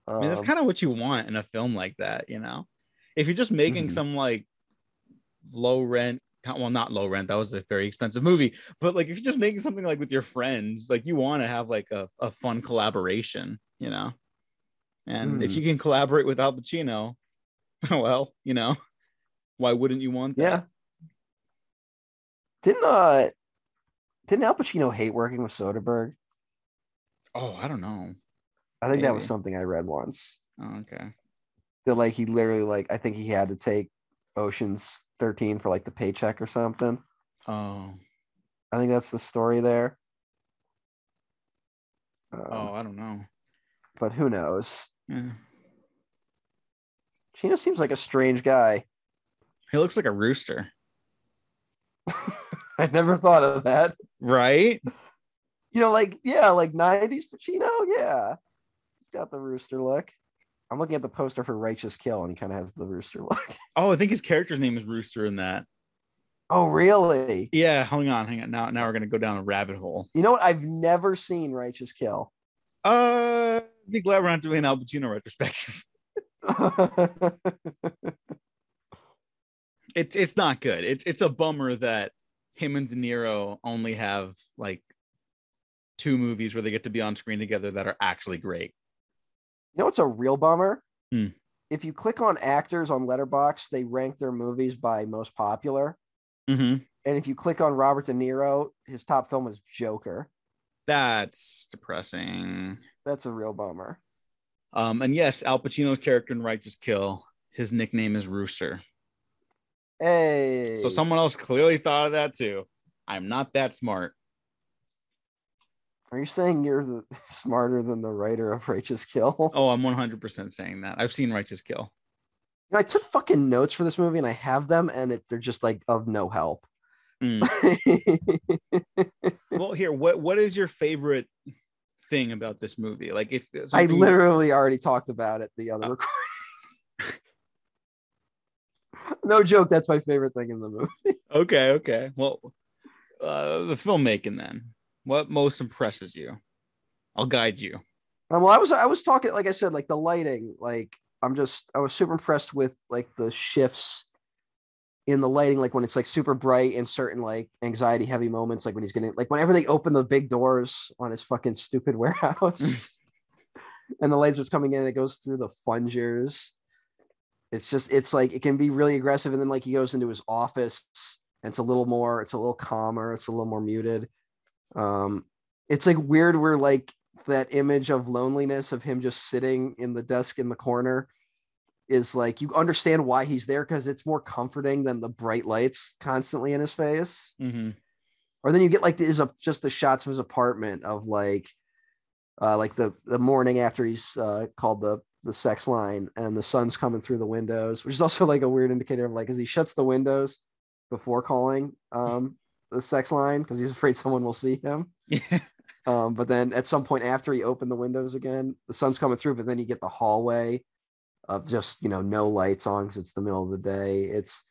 I mean, that's Um, kind of what you want in a film like that, you know. If you're just making Mhm. some like low rent, well, not low rent, that was a very expensive movie, but like if you're just making something like with your friends, like you want to have like a, a fun collaboration, you know. And if Mhm. you can collaborate with Al Pacino, well, you know, why wouldn't you want that? yeah. Didn't uh didn't Al Pacino hate working with Soderbergh? Oh, I don't know. I think that was something I read once. Oh, okay. that like he literally like I think he had to take Ocean's 13 for like the paycheck or something. Oh, I think that's the story there. Um, oh, I don't know. But who knows? Yeah. Chino seems like a strange guy. He looks like a rooster, I never thought of that. right? You know, like yeah, like 90s Pacino. Yeah, he's got the rooster look. I'm looking at the poster for Righteous Kill, and he kind of has the rooster look. Oh, I think his character's name is Rooster in that. Oh, really? Yeah, hang on, hang on. Now, now we're gonna go down a rabbit hole. You know what? I've never seen Righteous Kill. Uh, be glad we're not doing an Al Pacino retrospective. It's it's not good. It's it's a bummer that him and De Niro only have like two movies where they get to be on screen together that are actually great. You know what's a real bummer? Hmm. If you click on actors on Letterboxd, they rank their movies by most popular. Mm-hmm. And if you click on Robert De Niro, his top film is Joker. That's depressing. That's a real bummer. Um, and yes, Al Pacino's character in Righteous Kill, his nickname is Rooster. Hey. So someone else clearly thought of that too. I'm not that smart. Are you saying you're the, smarter than the writer of Righteous Kill? Oh, I'm 100% saying that. I've seen Righteous Kill. You know, I took fucking notes for this movie and I have them, and it, they're just like of no help. Mm. Well, here, what what is your favorite thing about this movie? Like, if I literally already talked about it the other Uh. recording. no joke, that's my favorite thing in the movie. okay, okay. Well, uh, the filmmaking then. What most impresses you? I'll guide you. Um, well, I was I was talking like I said, like the lighting. Like I'm just I was super impressed with like the shifts in the lighting, like when it's like super bright in certain like anxiety heavy moments, like when he's getting like whenever they open the big doors on his fucking stupid warehouse, and the is coming in, it goes through the fungers. It's just it's like it can be really aggressive, and then like he goes into his office, and it's a little more, it's a little calmer, it's a little more muted. Um, it's like weird where like that image of loneliness of him just sitting in the desk in the corner is like you understand why he's there because it's more comforting than the bright lights constantly in his face. Mm-hmm. Or then you get like the, is just the shots of his apartment of like uh like the the morning after he's uh called the the sex line and the sun's coming through the windows, which is also like a weird indicator of like as he shuts the windows before calling um the sex line because he's afraid someone will see him. Yeah. Um, but then at some point after he opened the windows again, the sun's coming through, but then you get the hallway of just you know no lights on because it's the middle of the day. It's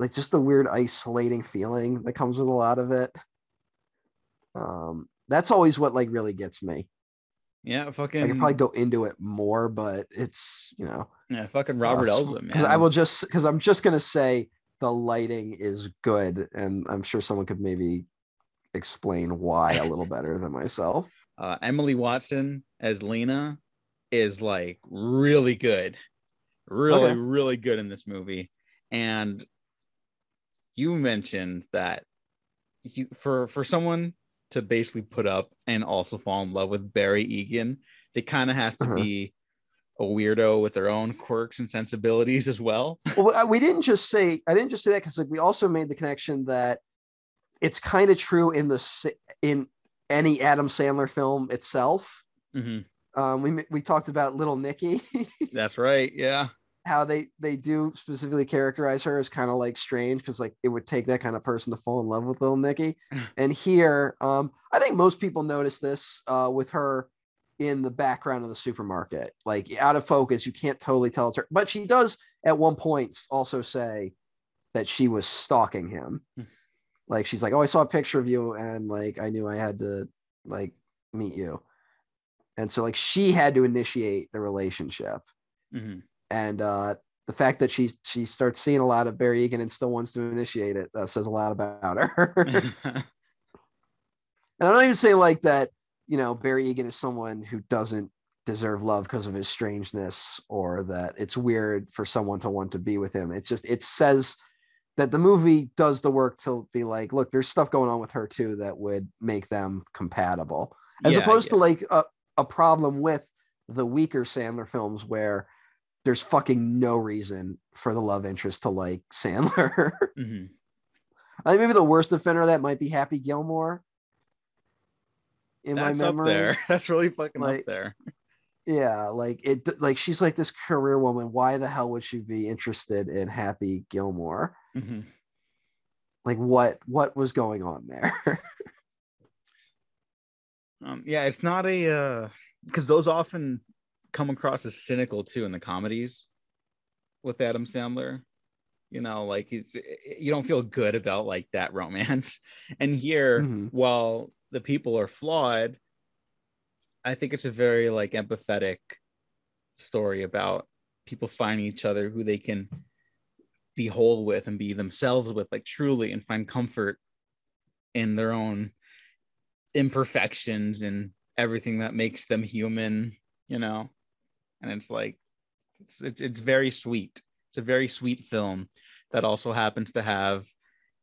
like just the weird isolating feeling that comes with a lot of it. Um, that's always what like really gets me. Yeah, fucking. I could probably go into it more, but it's you know yeah, fucking Robert uh, man. I will just because I'm just gonna say the lighting is good, and I'm sure someone could maybe explain why a little better than myself. uh, Emily Watson as Lena is like really good, really, Okay. really good in this movie. And you mentioned that you for for someone to basically put up and also fall in love with Barry Egan, they kind of have to Uh-huh. be a weirdo with their own quirks and sensibilities as well. well we didn't just say i didn't just say that because like we also made the connection that it's kind of true in the in any adam sandler film itself Mhm. um we we talked about little nicky That's right. Yeah. how they they do specifically characterize her as kind of like strange because like it would take that kind of person to fall in love with little nicky and here um i think most people notice this uh with her in the background of the supermarket like out of focus you can't totally tell it's her but she does at one point also say that she was stalking him Hmm. like she's like oh i saw a picture of you and like i knew i had to like meet you and so like she had to initiate the relationship Mhm. and uh the fact that she she starts seeing a lot of Barry Egan and still wants to initiate it uh, says a lot about her. and I'm not even saying like that, you know, Barry Egan is someone who doesn't deserve love because of his strangeness or that it's weird for someone to want to be with him. It's just it says that the movie does the work to be like, look, there's stuff going on with her too that would make them compatible. As Yeah, opposed to like a, a problem with the weaker Sandler films where there's fucking no reason for the love interest to like Sandler. Mhm. I think maybe the worst offender of that might be Happy Gilmore. In That's my up memory, there. That's really fucking Like, up there. yeah, like it, like she's like this career woman. Why the hell would she be interested in Happy Gilmore? Mhm. Like what, what was going on there? Um, yeah, it's not a uh because those often come across as cynical too in the comedies with Adam Sandler. You know, like it's you don't feel good about like that romance. And here, Mhm. while the people are flawed, I think it's a very like empathetic story about people finding each other who they can be whole with and be themselves with, like truly, and find comfort in their own imperfections and everything that makes them human, you know. And it's like it's, it's it's very sweet. It's a very sweet film that also happens to have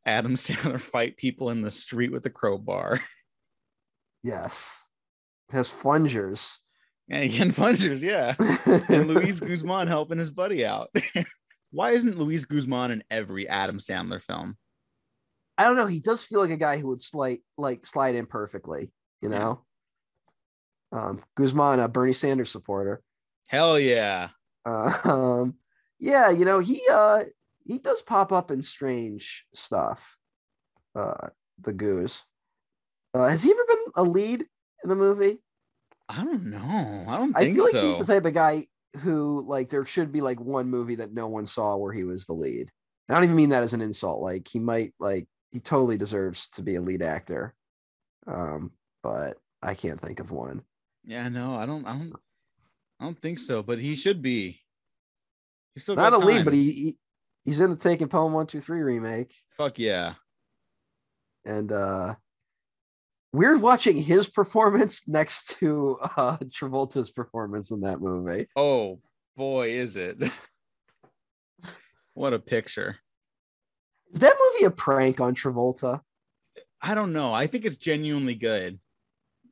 Adam Sandler fight people in the street with a crowbar. Yes, it has flungers. And again, punchers, yeah. And Luis Guzman helping his buddy out. Why isn't Luis Guzman in every Adam Sandler film? I don't know. He does feel like a guy who would slide like slide in perfectly, you Yeah. know. Um, Guzman, a Bernie Sanders supporter. Hell yeah. Uh, um, yeah, you know he uh he does pop up in strange stuff. Uh, the Goose. Uh, has he ever been a lead in a movie? I don't know. I don't I think feel like so. he's the type of guy who like there should be like one movie that no one saw where he was the lead. I don't even mean that as an insult. Like he might like he totally deserves to be a lead actor. Um, but I can't think of one. Yeah, no, I don't, I don't, I don't think so. But he should be. He's still Not a got lead, but he, he he's in the Taking Pelham One Two Three remake, fuck yeah. and uh weird watching his performance next to uh Travolta's performance in that movie. Oh boy, is it? what a picture. Is that movie a prank on Travolta? I don't know. I think it's genuinely good,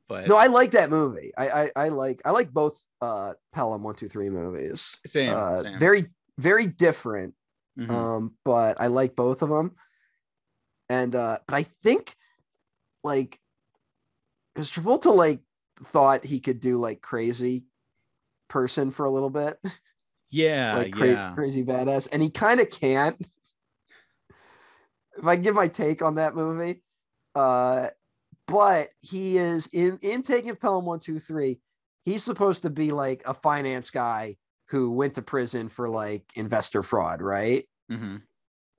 but No, I like that movie. I I, I like I like both uh Pelham One Two Three movies. same, uh, same. Very very different. Mhm. um but i like both of them and uh but i think like because travolta like thought he could do like crazy person for a little bit yeah, like cra- yeah. crazy badass and he kind of can't if i give my take on that movie uh but he is in in taking pelham one two three he's supposed to be like a finance guy who went to prison for like investor fraud right Mhm.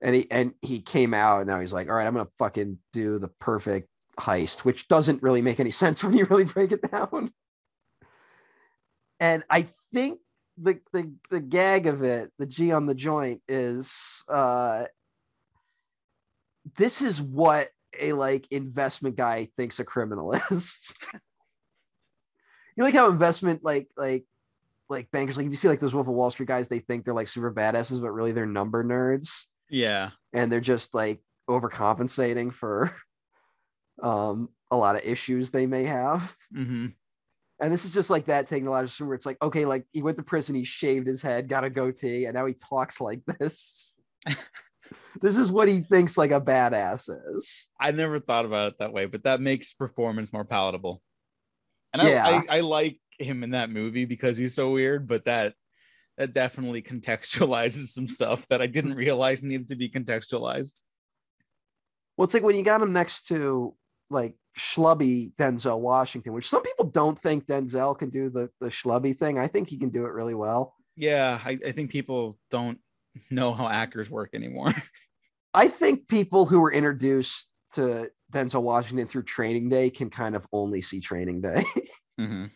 and he and he came out and now he's like all right i'm gonna fucking do the perfect heist which doesn't really make any sense when you really break it down. And i think the the, the gag of it the g on the joint is uh this is what a like investment guy thinks a criminal is. You like how investment like like like bankers like if you see like those wolf of wall street guys they think they're like super badasses but really they're number nerds. Yeah. and they're just like overcompensating for um a lot of issues they may have hmm and this is just like that a where it's like okay like he went to prison he shaved his head got a goatee and now he talks like this this is what he thinks like a badass is I never thought about it that way, but that makes performance more palatable. And Yeah. I, I, I like him in that movie because he's so weird, but that that definitely contextualizes some stuff that I didn't realize needed to be contextualized. well it's like when you got him next to like schlubby denzel washington which some people don't think denzel can do the the schlubby thing i think he can do it really well Yeah, I, I think people don't know how actors work anymore. I think people who were introduced to Denzel Washington through Training Day can kind of only see Training Day, Mhm.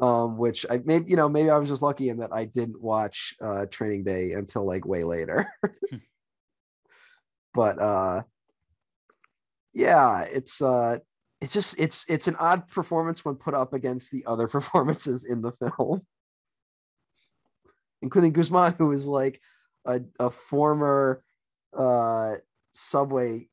um, which I maybe you know maybe I was just lucky in that I didn't watch uh, Training Day until like way later. but uh, yeah, it's uh, it's just it's it's an odd performance when put up against the other performances in the film, including Guzman, who is like a, a former uh subway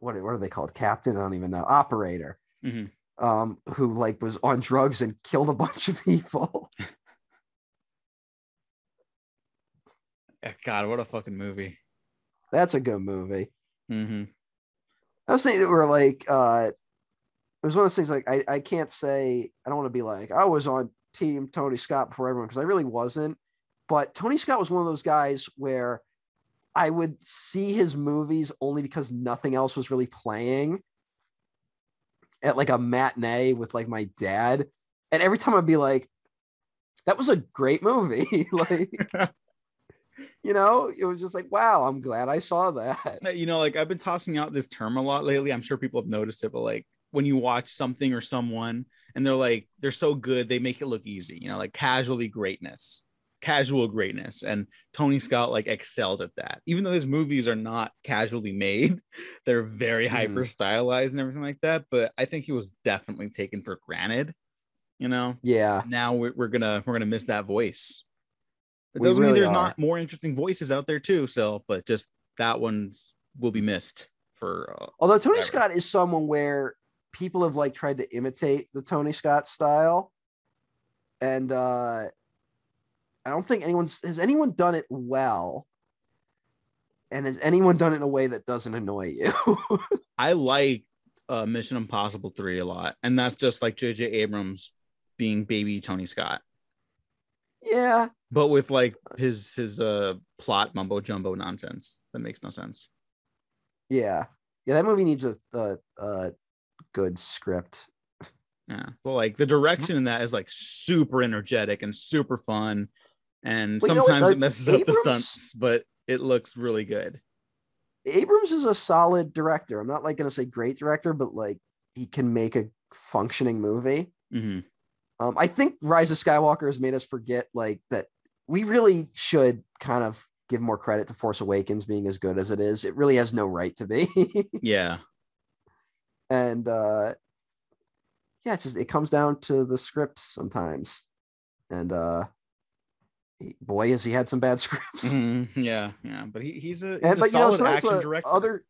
what, what are they called? Captain? I don't even know. Operator. Mhm. um who like was on drugs and killed a bunch of people. God, what a fucking movie. that's a good movie. Hmm i was saying that we're like uh it was one of those things like i i can't say i don't want to be like i was on team tony scott before everyone because i really wasn't but tony scott was one of those guys where i would see his movies only because nothing else was really playing at like a matinee with like my dad and every time i'd be like that was a great movie like you know it was just like wow i'm glad i saw that you know, like I've been tossing out this term a lot lately. I'm sure people have noticed it, but like when you watch something or someone and they're like, they're so good, they make it look easy, you know, like casually greatness, casual greatness. And Tony Scott like excelled at that. Even though his movies are not casually made, they're very Mhm. hyper stylized and everything like that. But I think he was definitely taken for granted, you know. yeah Now we're, we're gonna we're gonna miss that voice. It doesn't mean there's are. not more interesting voices out there too. So, but just that one's will be missed for. Uh, Although Tony Whatever. Scott is someone where people have like tried to imitate the Tony Scott style, and uh I don't think anyone's has anyone done it well. And has anyone done it in a way that doesn't annoy you? I like uh, Mission Impossible three a lot, and that's just like J.J. Abrams being baby Tony Scott, yeah, but with like his his uh plot mumbo jumbo nonsense that makes no sense. yeah, yeah. That movie needs a a, a good script. Yeah, well, like the direction in that is like super energetic and super fun, and Well, you know what, sometimes uh, it messes up the stunts, but it looks really good. Abrams is a solid director. I'm not like gonna say great director, but like he can make a functioning movie. hmm Um, I think Rise of Skywalker has made us forget like that we really should kind of give more credit to Force Awakens being as good as it is. It really has no right to be. Yeah. and uh yeah, it's just it comes down to the script sometimes. And uh boy, has he had some bad scripts. Mhm. Yeah. Yeah. But he, he's a, he's And a but you know, solid action uh, director. other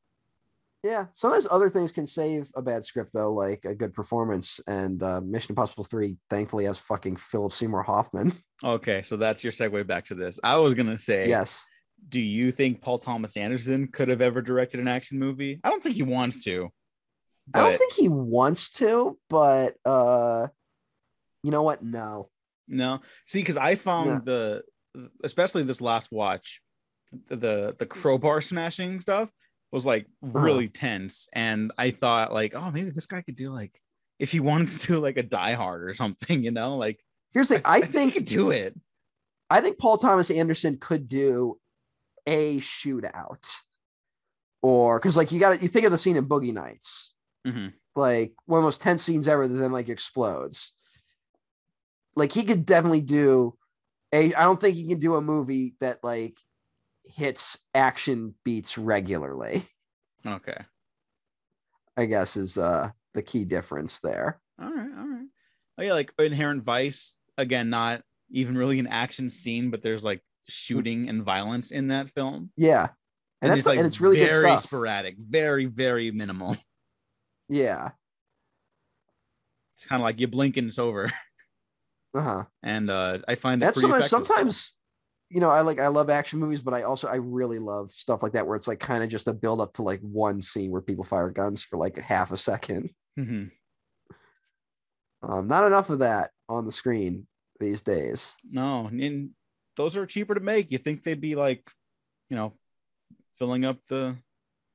yeah, sometimes other things can save a bad script though, like a good performance. And uh Mission Impossible 3 thankfully has fucking Philip Seymour Hoffman. Okay. So that's your segue back to this. I was to say, Yes. do you think Paul Thomas Anderson could have ever directed an action movie? I don't think he wants to. I don't think he wants to, but uh you know what? No. No, see, because I found Yeah. the, especially this last watch, the, the crowbar smashing stuff was like Uh-huh. really tense, and I thought like, oh, maybe this guy could do like if he wanted to do like a Die Hard or something, you know, like Here's the thing. I, he think could do it. I think Paul Thomas Anderson could do a shootout. Or because like you got to you think of the scene in Boogie Nights, Mhm. like one of the most tense scenes ever that then like explodes. Like he could definitely do a I don't think he can do a movie that like hits action beats regularly, Okay, I guess is uh the key difference there. all right, all right. Oh yeah, like Inherent Vice again, not even really an action scene, but there's like shooting and violence in that film, Yeah. And, that's it's like and it's really very sporadic, very very minimal. Yeah. It's kind of like you blink and it's over. Uh-huh. and uh I find it that's pretty sometimes sometimes you know i like i love action movies but i also i really love stuff like that where it's like kind of just a build up to like one scene where people fire guns for like a half a second Mhm. um not enough of that on the screen these days No, and those are cheaper to make. You think they'd be like, you know, filling up the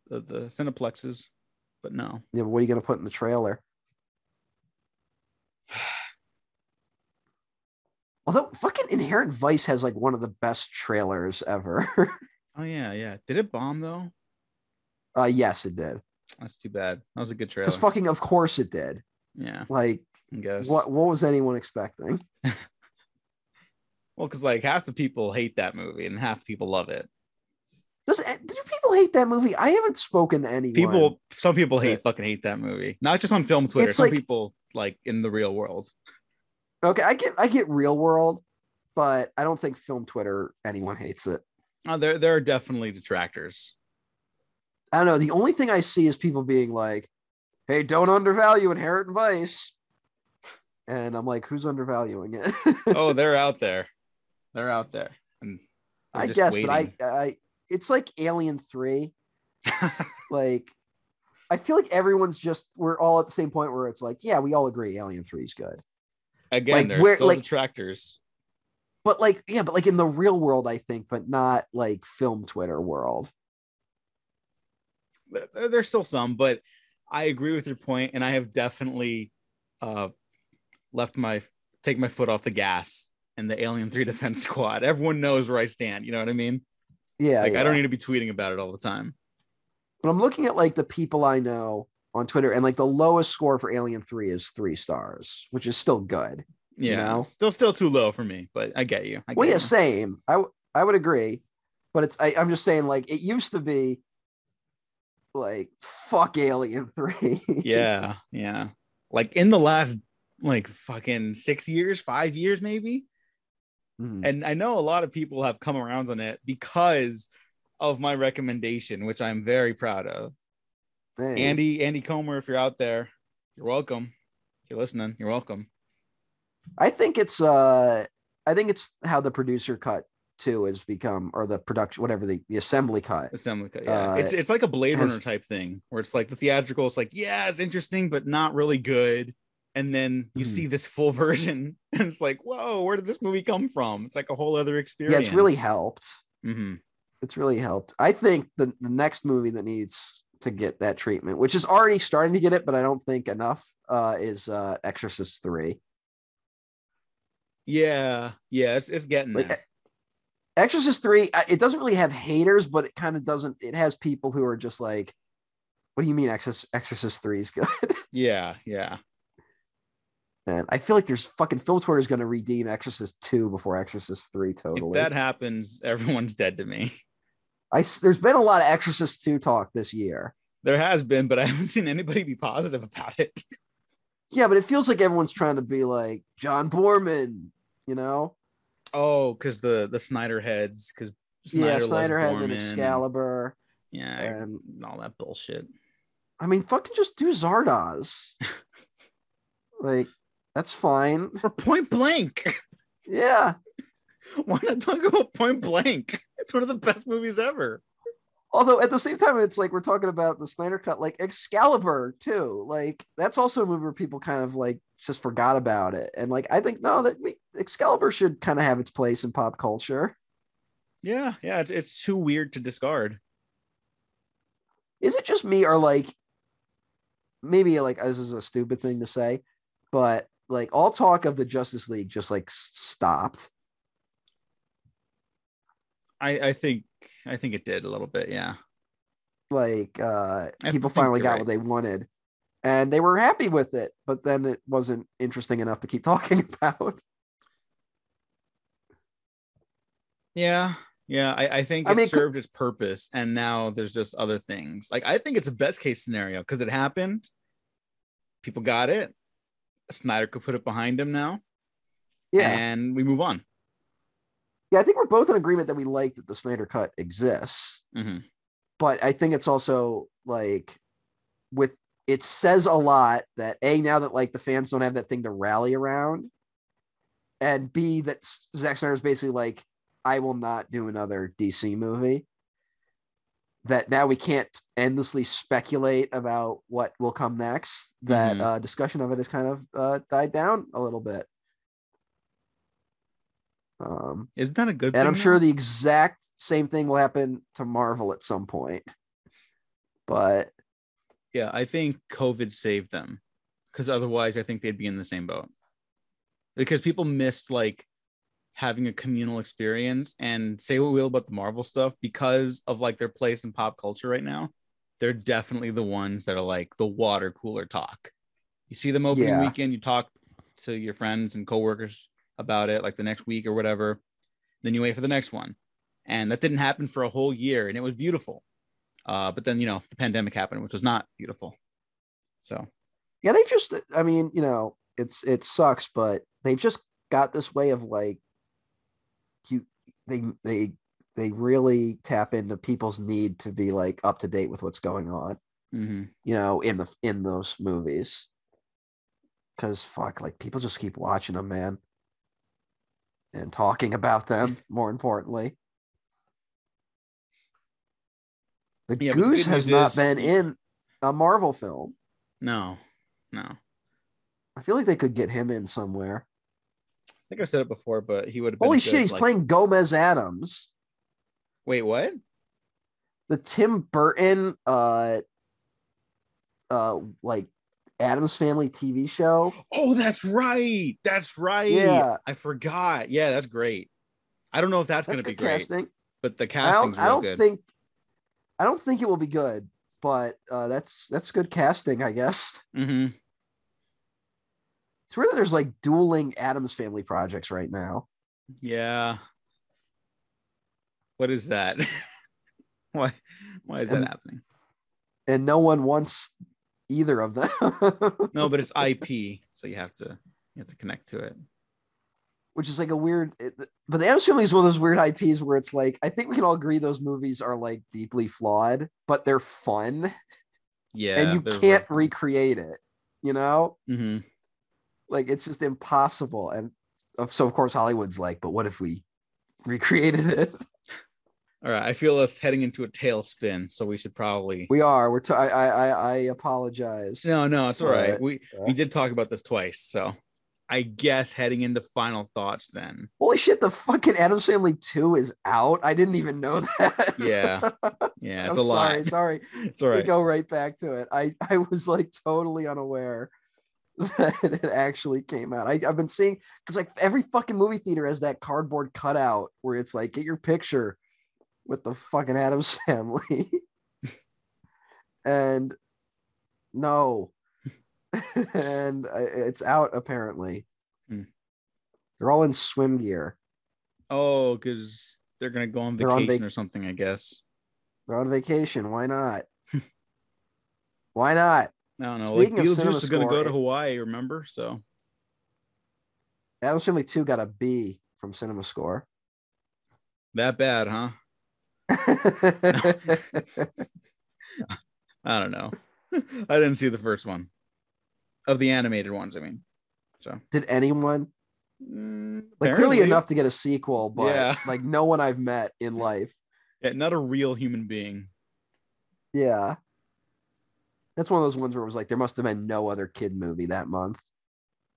the, the cineplexes, but no. yeah, but what are you going to put in the trailer although fucking inherent vice has like one of the best trailers ever Oh yeah, yeah. Did it bomb though? uh yes it did That's too bad. That was a good trailer. because fucking of course it did yeah, like I guess. what what was anyone expecting Well, because like half the people hate that movie and half the people love it. Does do people hate that movie? I haven't spoken to anyone. People, some people hate Yeah. fucking hate that movie. Not just on film Twitter. It's some like- people like in the real world. Okay, I get I get real world, but I don't think film Twitter anyone hates it. Oh, there, there are definitely detractors. I don't know. The only thing I see is people being like, "Hey, don't undervalue Inherent Vice," and I'm like, "Who's undervaluing it?" Oh, they're out there. They're out there. And I guess, waiting. but I, I, it's like Alien Three. Like, I feel like everyone's just we're all at the same point where it's like, yeah, we all agree Alien Three is good. Again, Like, there's where- still like- detractors. but like yeah but like in the real world i think but not like film twitter world There- There's still some, but I agree with your point, and I have definitely uh, left my take my foot off the gas in the Alien Three Defense Squad. Everyone knows where I stand. You know what I mean? yeah, Like yeah. I don't need to be tweeting about it all the time. but i'm looking at like the people i know on twitter and like the lowest score for alien 3 is three stars which is still good Yeah, know? still still too low for me, but I get you. I get well yeah you. same i w- i would agree but it's I, i'm just saying like it used to be like fuck alien 3 yeah, yeah. Like in the last like fucking six years, five years maybe. Mhm. And I know a lot of people have come around on it because of my recommendation, which I'm very proud of. Hey. Andy, Andy Comer, if you're out there, you're welcome. If you're listening, you're welcome. I think it's uh I think it's how the producer cut too has become or the production whatever the, the assembly cut. Assembly cut. Yeah. Uh, it's it's like a Blade has- Runner type thing where it's like the theatrical, it's like, yeah, it's interesting, but not really good. And then you Mhm. see this full version, and it's like, whoa, where did this movie come from? It's like a whole other experience. Yeah, it's really helped. Mhm. It's really helped. I think the, the next movie that needs to get that treatment, which is already starting to get it, but I don't think enough, uh, is uh Exorcist 3. Yeah, yeah, it's, it's getting Like, there. Exorcist 3, it doesn't really have haters, but it kind of doesn't it has people who are just like, what do you mean Exorcist, Exorcist 3 is good? Yeah, yeah. And I feel like there's fucking film Twitter is going to redeem Exorcist 2 before Exorcist 3 totally. If that happens, everyone's dead to me. I there's been a lot of Exorcist 2 talk this year. There has been, but I haven't seen anybody be positive about it. Yeah, but it feels like everyone's trying to be like John Boorman, you know? Oh, because the the Snyder heads, because yeah, Snyder had an Excalibur. yeah, And all that bullshit. I mean, fucking just do Zardoz. like, that's fine. Or Point Blank. Yeah. Why not talk about Point Blank? It's one of the best movies ever. Although at the same time, it's like we're talking about the Snyder cut, like Excalibur too. Like that's also a movie where people kind of like just forgot about it. And like I think no, that we, Excalibur should kind of have its place in pop culture. Yeah, yeah, it's, it's too weird to discard. Is it just me or like maybe like this is a stupid thing to say, but like all talk of the Justice League just like stopped. I I think I think it did a little bit. Yeah, Like uh people finally got right. what they wanted. And they were happy with it, but then it wasn't interesting enough to keep talking about. yeah, yeah. I I think I it mean, served its purpose, and now there's just other things. Like I think it's a best case scenario because it happened. People got it. Snyder could put it behind him now, Yeah. and we move on. Yeah, I think we're both in agreement that we like that the Snyder cut exists, Mhm. but I think it's also like with it says a lot that a now that like the fans don't have that thing to rally around, and b that S- Snyder is basically like, I will not do another DC movie. That now we can't endlessly speculate about what will come next. That Mhm. uh, discussion of it has kind of uh, died down a little bit. Um, Isn't that a good? Thing. And I'm sure the exact same thing will happen to Marvel at some point. But Yeah, I think COVID saved them because otherwise, I think they'd be in the same boat. Because people missed like having a communal experience and say what we will about the Marvel stuff because of like their place in pop culture right now. They're definitely the ones that are like the water cooler talk. You see them opening Yeah. weekend, you talk to your friends and coworkers about it like the next week or whatever. Then you wait for the next one. And that didn't happen for a whole year and it was beautiful. Uh, but then you know the pandemic happened, which was not beautiful. So yeah, they've just I mean, you know, it's it sucks, but they've just got this way of like you they they they really tap into people's need to be like up to date with what's going on, mhm. you know, in the in those movies. Cause fuck, like people just keep watching them, man. And talking about them, more importantly. The Yeah, but the Goose has not is- been in a Marvel film. no, no. I feel like they could get him in somewhere. I think I said it before, but he would have. Been Holy shit, he's like- playing Gomez Addams, Wait, what? the Tim Burton, uh, uh, like Addams Family TV show. Oh, that's right. That's right. Yeah. I forgot. Yeah, that's great. I don't know if that's, That's gonna be great, casting. but the I casting's don't, I don't good. think, I don't think it will be good, but uh, that's that's good casting, I guess. Mm-hmm. It's weird that there's like dueling Addams Family projects right now. Yeah. What is that? why? Why is that happening? and no one wants either of them. No, but it's IP, so you have to you have to connect to it. Which is like a weird, it, but the Addams Family is one of those weird IPs where it's like I think we can all agree those movies are like deeply flawed, but they're fun, Yeah, and you can't real- recreate it. You know, Mhm. like it's just impossible. And of so of course Hollywood's like, but what if we recreated it? All right, I feel us heading into a tailspin, so we should probably. We are. We're. T- I, I. I. I apologize. No, no, it's all right. But, We uh, we did talk about this twice, so I guess heading into final thoughts then. Holy shit! The fucking Addams Family Two is out. I didn't even know that. Yeah, Yeah, it's I'm a lot. sorry. Sorry. It's all to go right back to it. I I was like totally unaware that it actually came out. I, I've been seeing because like every fucking movie theater has that cardboard cutout where it's like get your picture with the fucking Addams family. and no. and it's out apparently. Hmm. They're all in swim gear. Oh, because they're gonna go on They're on vacation vac- or something, I guess. They're on vacation. Why not? Why not? I don't know. Speaking like Beetlejuice is gonna go to Hawaii, remember? So Addams Family 2 got a B from Cinema Score. that bad, huh? I don't know. I didn't see the first one of the animated ones. I mean, so Did anyone? Mm, Like clearly enough to get a sequel, but Yeah. like no one I've met in life. Yeah, not a real human being. Yeah. That's one of those ones where it was like there must have been no other kid movie that month.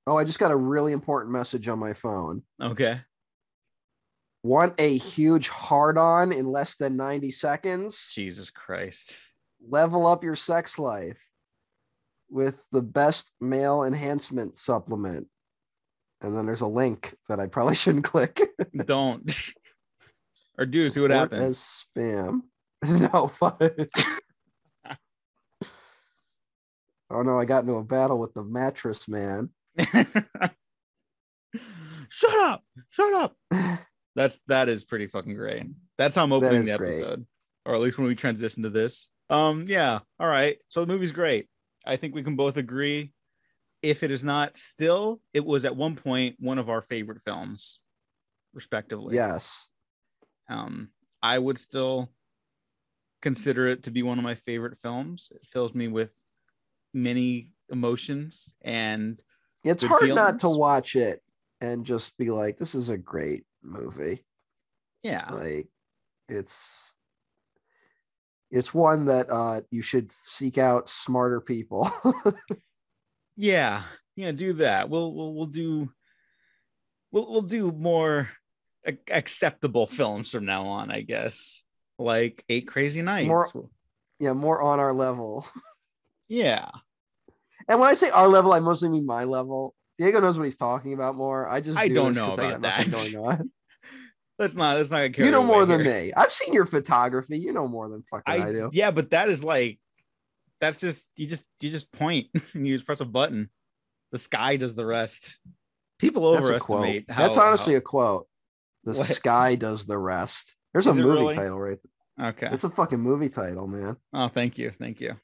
Oh, I just got a really important message on my phone. Okay. Want a huge hard on in less than 90 seconds? Jesus Christ. Level up your sex life with the best male enhancement supplement. And then there's a link that I probably shouldn't click. Don't. or do see what Report happens. As spam. no. oh no, I got into a battle with the mattress man. shut up. Shut up. That's that is pretty fucking great. That's how I'm opening the great. episode. Or at least when we transition to this. Um, yeah. All right. So the movie's great. I think we can both agree. If it is not still, it was at one point one of our favorite films, respectively. Yes. Um, I would still consider it to be one of my favorite films. It fills me with many emotions and It's hard not to watch it and just be like, this is a great movie. yeah, Like it's it's one that uh you should seek out smarter people. yeah, yeah. Do that. We'll we'll we'll do we'll we'll do more acceptable films from now on, I guess. Like Eight Crazy Nights. More- yeah, more on our level. yeah, And when I say our level, I mostly mean my level. Diego knows what he's talking about more. I just I do don't know know 'cause I about that. going on. Let's not let's not get you know more than here. me. I've seen your photography. You know more than fucking I, I, do. yeah, but that is like that's just you just you just point and you just press a button. The sky does the rest. People That's a quote. overestimate how That's honestly how- a quote. The What? sky does the rest. There's a Is it movie really? title right there. okay. It's a fucking movie title, man. oh, thank you, thank you.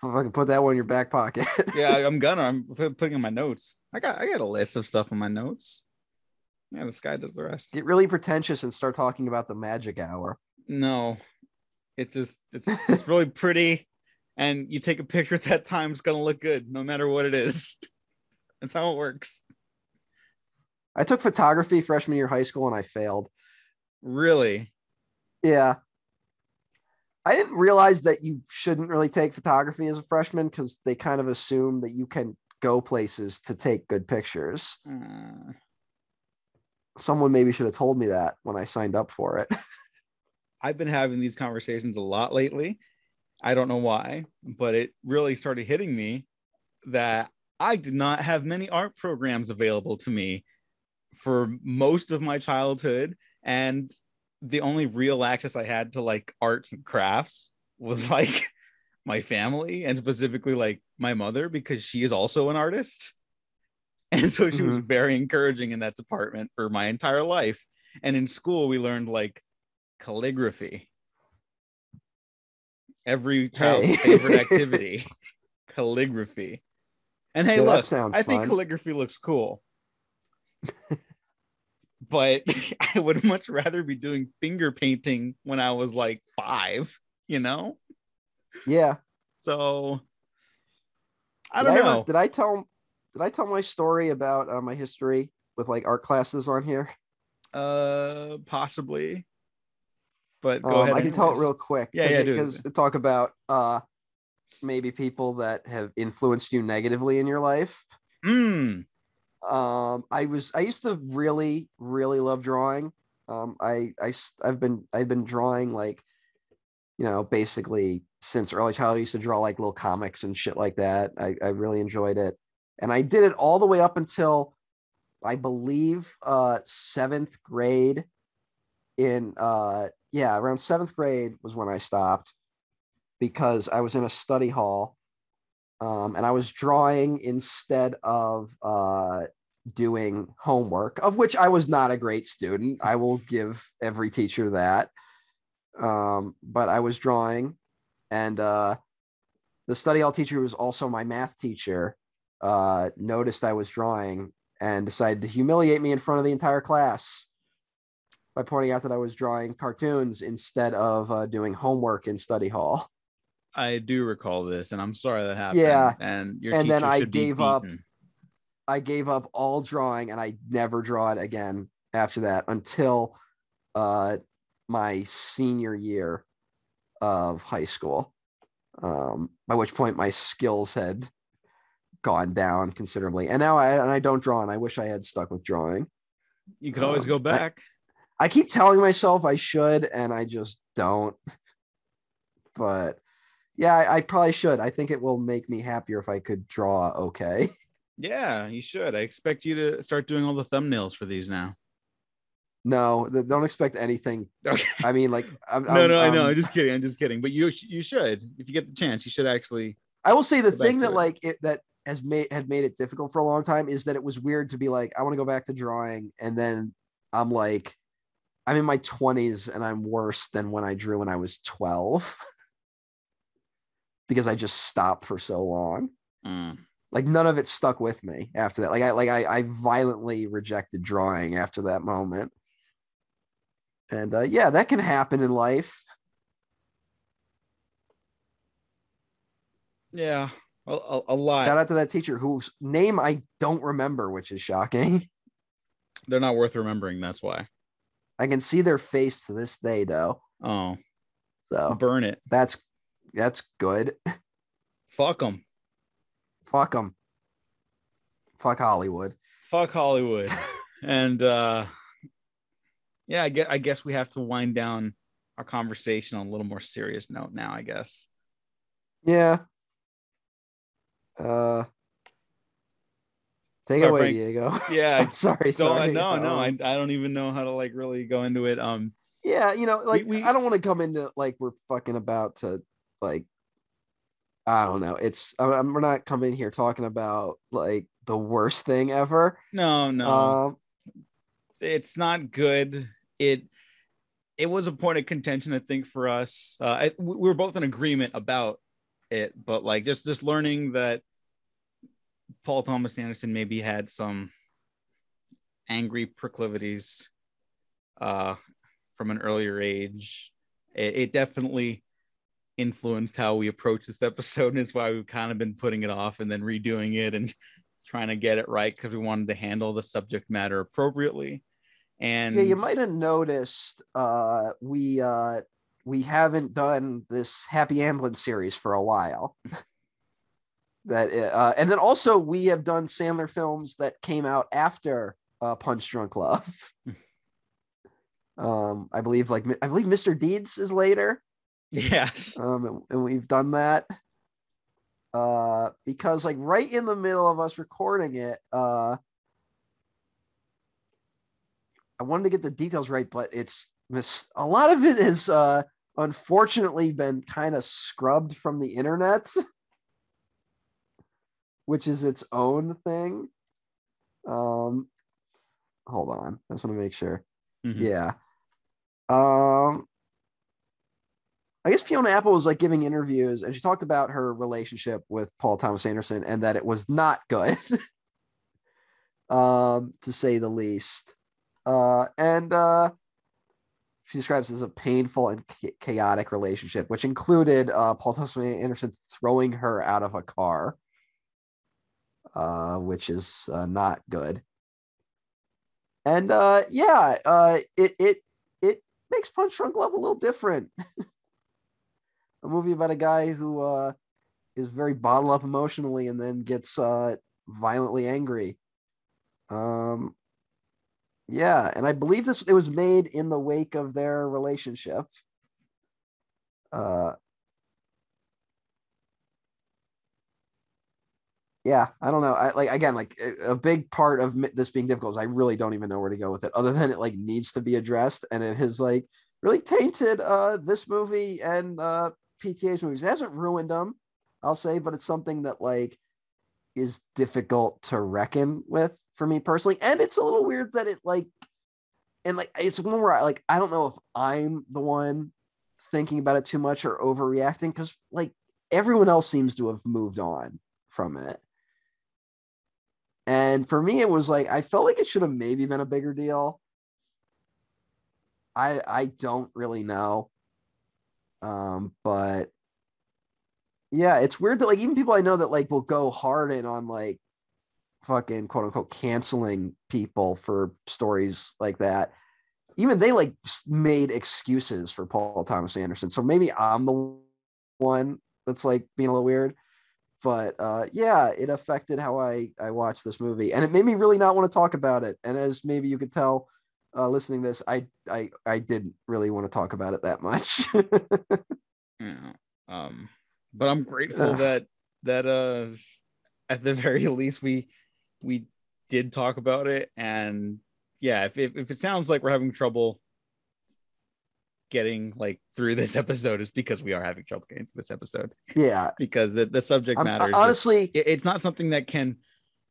If I can put that one in your back pocket. Yeah, I'm gonna. I'm putting in my notes. I got I got a list of stuff in my notes. Yeah, the sky does the rest. Get really pretentious and start talking about the magic hour. No, it's just it's it's really pretty, and you take a picture at that time, it's gonna look good no matter what it is. That's how it works. I took photography freshman year of high school and I failed. Really. Yeah. I didn't realize that you shouldn't really take photography as a freshman because they kind of assume that you can go places to take good pictures. Uh, Someone maybe should have told me that when I signed up for it. I've been having these conversations a lot lately. I don't know why, but it really started hitting me that I did not have many art programs available to me for most of my childhood. And the only real access I had to like arts and crafts was like my family and specifically like my mother because she is also an artist. And so she was mm-hmm. very encouraging in that department for my entire life. And in school, we learned like calligraphy. Every child's Hey. favorite activity, calligraphy. And hey, Yeah, look, I think calligraphy looks cool. but I would much rather be doing finger painting when I was like five, you know? yeah. So I don't ever- know. did I tell did I tell my story about uh, my history with like art classes on here? Uh possibly. But go Um, ahead. I can tell it real quick. Yeah, yeah. Because talk about uh maybe people that have influenced you negatively in your life. Mm, um i was i used to really really love drawing um i i i've been i've been drawing like you know basically since early childhood i used to draw like little comics and shit like that i i really enjoyed it and i did it all the way up until i believe uh seventh grade in uh yeah around seventh grade was when i stopped because i was in a study hall um, and I was drawing instead of uh, doing homework, of which I was not a great student. I will give every teacher that. Um, but I was drawing, and uh, the study hall teacher, was also my math teacher, uh, noticed I was drawing and decided to humiliate me in front of the entire class by pointing out that I was drawing cartoons instead of uh, doing homework in study hall. I do recall this, and I'm sorry that happened. Yeah. and your And then I gave up. I gave up all drawing and I never draw it again after that until uh, my senior year of high school. Um, by which point my skills had gone down considerably, and now I and I don't draw, and I wish I had stuck with drawing. You could always um, go back. I keep telling myself I should, and I just don't. But yeah, I, I probably should. I think it will make me happier if I could draw okay. yeah, you should. I expect you to start doing all the thumbnails for these now. No, don't expect anything. Okay. I mean, like, I'm, no, I'm- no, I know. I'm- I'm just kidding. I'm just kidding. But you, you should, if you get the chance, you should actually. I will say the thing that it. like it that has made had made it difficult for a long time is that it was weird to be like, I want to go back to drawing, and then I'm like, I'm in my 20s and I'm worse than when I drew when I was 12 because I just stopped for so long. Mm. Like none of it stuck with me after that. Like I like I, I violently rejected drawing after that moment. And uh, yeah, that can happen in life. Yeah, a, a, a lot. Shout out to that teacher whose name I don't remember, which is shocking. They're not worth remembering. That's why. I can see their face to this day, though. Oh, So burn it. that's that's good. Fuck them. Fuck them. Fuck Hollywood. Fuck Hollywood. and uh yeah, I guess, I guess we have to wind down our conversation on a little more serious note now. I guess. Yeah. Uh, take Sorry, away, Frank. Diego. Yeah. I'm sorry. So sorry. no, no, Um, I, I don't even know how to like really go into it. Um, yeah, you know, like we- I don't want to come into like we're fucking about to like I don't know. It's I'm, we're not coming here talking about like the worst thing ever. no, no, Um, it's not good. It it was a point of contention, I think, for us. Uh, I, we we were both in agreement about it, but like just just learning that Paul Thomas Anderson maybe had some angry proclivities uh, from an earlier age. It, it definitely influenced how we approach this episode, and it's why we've kind of been putting it off and then redoing it and trying to get it right because we wanted to handle the subject matter appropriately. And yeah, you might have noticed uh we uh we haven't done this Happy Ambulance series for a while. that uh and then also we have done Sandler films that came out after uh Punch Drunk Love. um I believe like I believe Mr. Deeds is later. yes, Um and, and we've done that uh because like right in the middle of us recording it uh I wanted to get the details right, but it's mis- a lot of it is uh, unfortunately been kind of scrubbed from the internet, which is its own thing. Um, hold on, I just want to make sure. Mhm. Yeah. Um, I guess Fiona Apple was like giving interviews, and she talked about her relationship with Paul Thomas Anderson and that it was not good, um, to say the least. Uh, and uh, she describes as a painful and chaotic relationship, which included uh, Paul Thomas Anderson throwing her out of a car, uh, which is uh, not good. And uh, yeah, uh, it it it makes Punch Drunk Love a little different. a movie about a guy who uh, is very bottled up emotionally and then gets violently angry. Um, yeah, and I believe this it was made in the wake of their relationship. Uh, yeah, I don't know. I like again, like a, big part of this being difficult is I really don't even know where to go with it, other than it like needs to be addressed, and it has like really tainted uh this movie and uh PTA's movies. It hasn't ruined them, I'll say, but it's something that like is difficult to reckon with for me personally. And it's a little weird that it like and like it's one where I like I don't know if I'm the one thinking about it too much or overreacting because like everyone else seems to have moved on from it. And for me, it was like I felt like it should have maybe been a bigger deal. I I don't really know. Um, but yeah, it's weird that like even people I know that like will go hard in on like fucking quote unquote canceling people for stories like that. Even they like made excuses for Paul Thomas Anderson. So maybe I'm the one that's like being a little weird. But uh yeah, it affected how I I watched this movie and it made me really not want to talk about it. And as maybe you could tell uh listening this, I I I didn't really want to talk about it that much. Yeah. Um, but I'm grateful that that uh at the very least we we did talk about it and yeah if, if, if it sounds like we're having trouble getting like through this episode is because we are having trouble getting through this episode yeah. because the, the subject matter is just- honestly, it- it's not something that can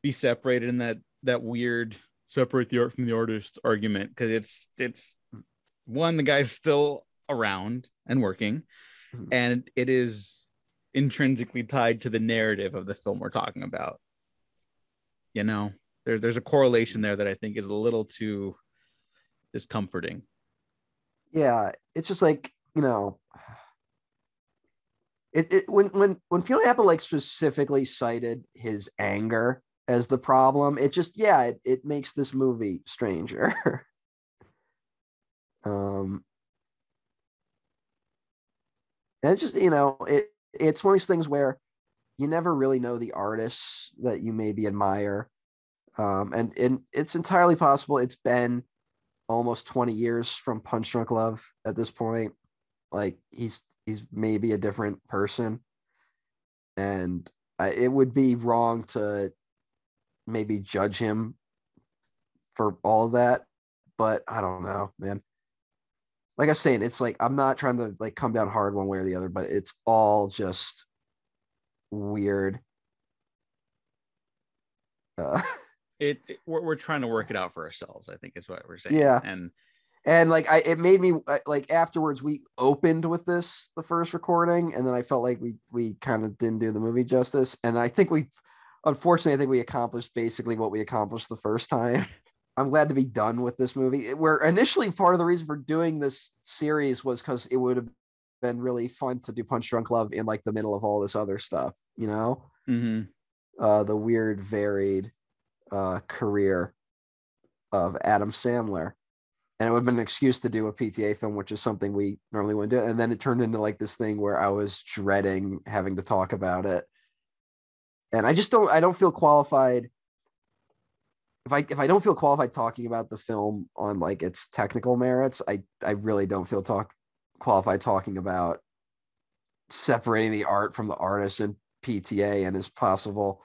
be separated in that that weird separate the art from the artist argument because it's it's one the guy's still around and working Mhm. and it is intrinsically tied to the narrative of the film we're talking about. You know there, there's a correlation there that i think is a little too discomforting. Yeah it's just like you know it, it when when when Fiona Apple like specifically cited his anger as the problem it just yeah it, it makes this movie stranger. Um and just you know it it's one of these things where you never really know the artists that you maybe admire um and and it's entirely possible it's been almost 20 years from Punch Drunk Love at this point. Like he's he's maybe a different person. And I, it would be wrong to maybe judge him for all of that, but I don't know, man. Like I was saying, it's like I'm not trying to like come down hard one way or the other, but it's all just weird. Uh, it, it- we're, we're trying to work it out for ourselves i think is what we're saying Yeah. and and like I, it made me uh, like afterwards we opened with this the first recording, and then I felt like we we kind of didn't do the movie justice, and I think we, unfortunately, I think we accomplished basically what we accomplished the first time. I'm glad to be done with this movie. Where initially part of the reason for doing this series was because it would have been really fun to do Punch Drunk Love in like the middle of all this other stuff, you know, mhm. uh, the weird varied uh, career of Adam Sandler. And it would have been an excuse to do a PTA film, which is something we normally wouldn't do. And then it turned into like this thing where I was dreading having to talk about it. And I just don't I don't feel qualified. If I if I don't feel qualified talking about the film on like its technical merits, I I really don't feel talk qualified talking about separating the art from the artist and PTA and his possible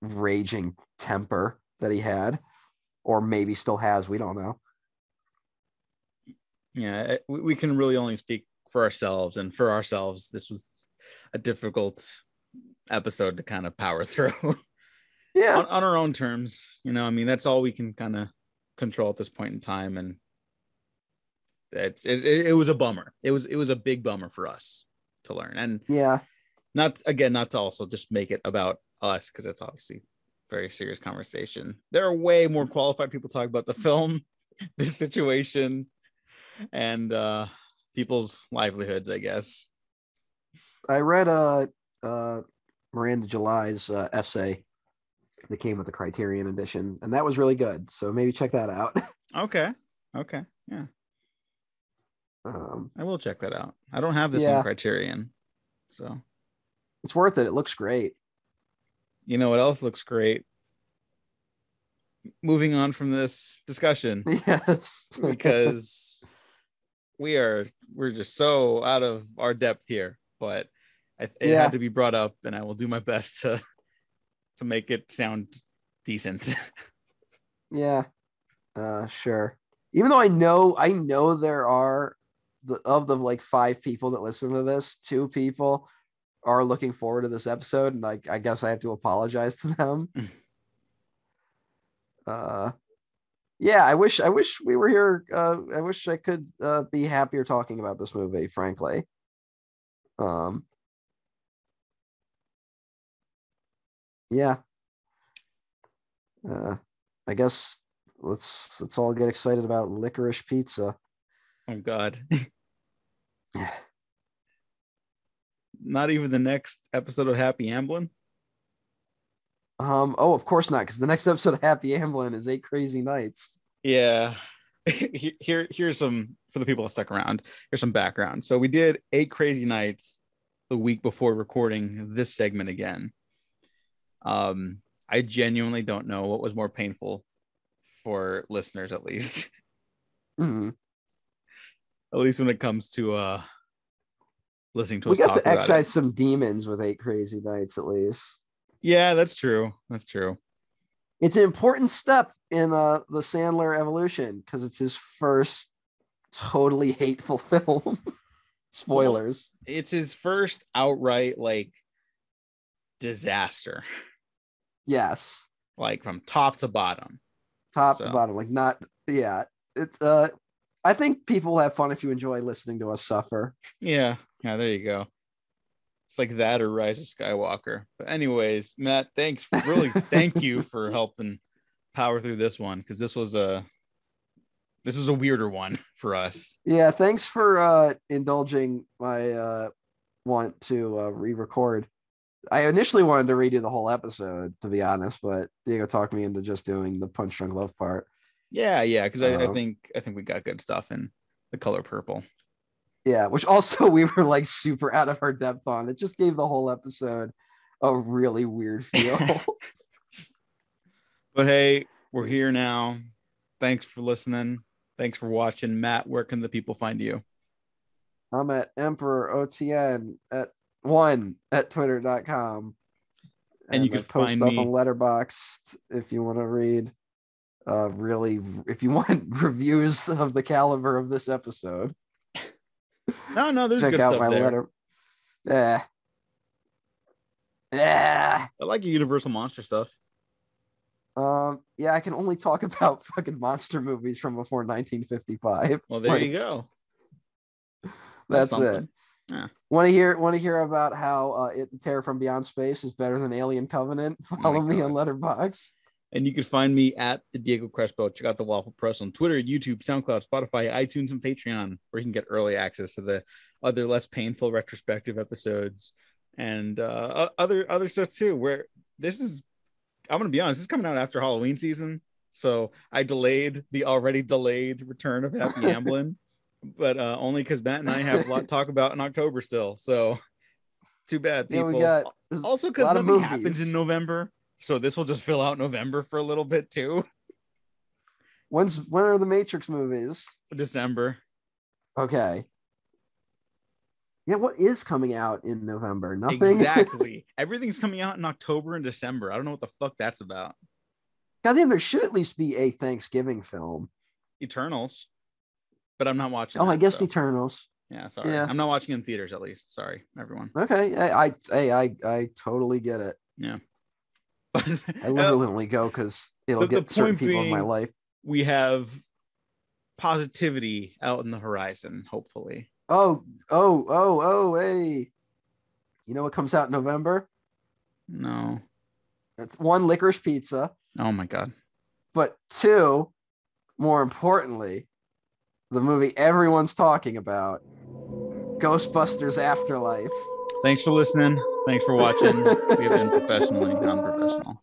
raging temper that he had, or maybe still has. We don't know. yeah we, we can really only speak for ourselves and for ourselves this was a difficult episode to kind of power through Yeah, on, on our own terms you know i mean that's all we can kind of control at this point in time and it's it, it, was a bummer. It was it was a big bummer for us to learn. And yeah, not again not to also just make it about us because it's obviously a very serious conversation. There are way more qualified people talk about the film this situation and uh people's livelihoods i guess. I read uh uh Miranda July's uh, essay that came with the Criterion edition, and that was really good. So maybe check that out. okay okay yeah um, i will check that out i don't have this Yeah. on criterion so it's worth it. It looks great. you know what else looks great moving on from this discussion Yes, because we are we're just so out of our depth here but it Yeah. had to be brought up and i will do my best to to make it sound decent yeah, uh, sure. Even though I know, I know there are the of the like five people that listen to this, two people are looking forward to this episode, and I, I guess I have to apologize to them. Mm. uh, yeah, I wish I wish we were here. Uh, I wish I could uh, be happier talking about this movie. Frankly, um, yeah. Uh, I guess let's let's all get excited about licorice pizza. Oh God. Not even the next episode of Happy Amblin. Um. Oh, of course not, because the next episode of Happy Amblin is Eight Crazy Nights. Yeah. Here, here's some for the people that stuck around. Here's some background. So we did eight crazy nights the week before recording this segment again. Um, I genuinely don't know what was more painful for listeners, at least. Mhm. at least when it comes to uh listening to We us got talk to about it. excise some demons with Eight Crazy Nights, at least. Yeah, that's true. That's true. It's an important step in uh, the Sandler evolution because it's his first totally hateful film. Spoilers. It's his first outright like disaster, yes. like from top to bottom. Top to bottom. Like not yeah. It's uh I think people have fun if you enjoy listening to us suffer. Yeah, yeah, there you go. It's like that or Rise of Skywalker. But anyways, Matt, thanks. Really, thank you for helping power through this one because this was a this was a weirder one for us. Yeah, thanks for uh indulging my uh want to uh re-record. I initially wanted to redo the whole episode, to be honest, but Diego talked me into just doing the punch drunk love part. Yeah, yeah, because I, I Um, think I think we got good stuff in the color purple. Yeah, which also we were like super out of our depth on. It just gave the whole episode a really weird feel. But hey, we're here now. Thanks for listening. Thanks for watching. Matt, where can the people find you? I'm at Emperor OTN at one at twitter.com. And you can post stuff me- on Letterboxd if you want to read. Uh, really, if you want reviews of the caliber of this episode, No, no, there's check good out stuff my there. letter. Yeah, yeah. I like your Universal Monster stuff. Um, yeah, I can only talk about fucking monster movies from before 1955. Well, there Like, you go. That's it. Something. Want to hear? Want to hear about how uh, it, Terror from Beyond Space is better than Alien Covenant? Oh Follow me on Letterboxd. And you can find me at the Diego Crespo. Check out the Waffle Press on Twitter, YouTube, SoundCloud, Spotify, iTunes, and Patreon, where you can get early access to the other less painful retrospective episodes and uh, other other stuff too. Where this is, I'm gonna be honest, this is coming out after Halloween season, so I delayed the already delayed return of Happy Amblin, but uh, only because Matt and I have a lot to talk about in October still. So too bad, Yeah, people. we got also because nothing happens in November, so this will just fill out November for a little bit too. when's when are the Matrix movies? December. Okay. Yeah, what is coming out in November? Nothing. Exactly. Everything's coming out in October and December. I don't know what the fuck that's about. Goddamn, there should at least be a Thanksgiving film. Eternals. But I'm not watching. Oh, I guess so- Eternals. Yeah, sorry. yeah. I'm not watching in theaters at least. Sorry, everyone. Okay, I, I, hey, I, I totally get it. Yeah. I literally only go because it'll the- the get certain point people in my life. we have positivity out in the horizon, hopefully. Oh, oh, oh, oh, hey. You know what comes out in November? No. It's one licorice pizza, Oh my god. but two, more importantly, the movie everyone's talking about, Ghostbusters Afterlife. Thanks for listening. Thanks for watching. we have been professionally unprofessional.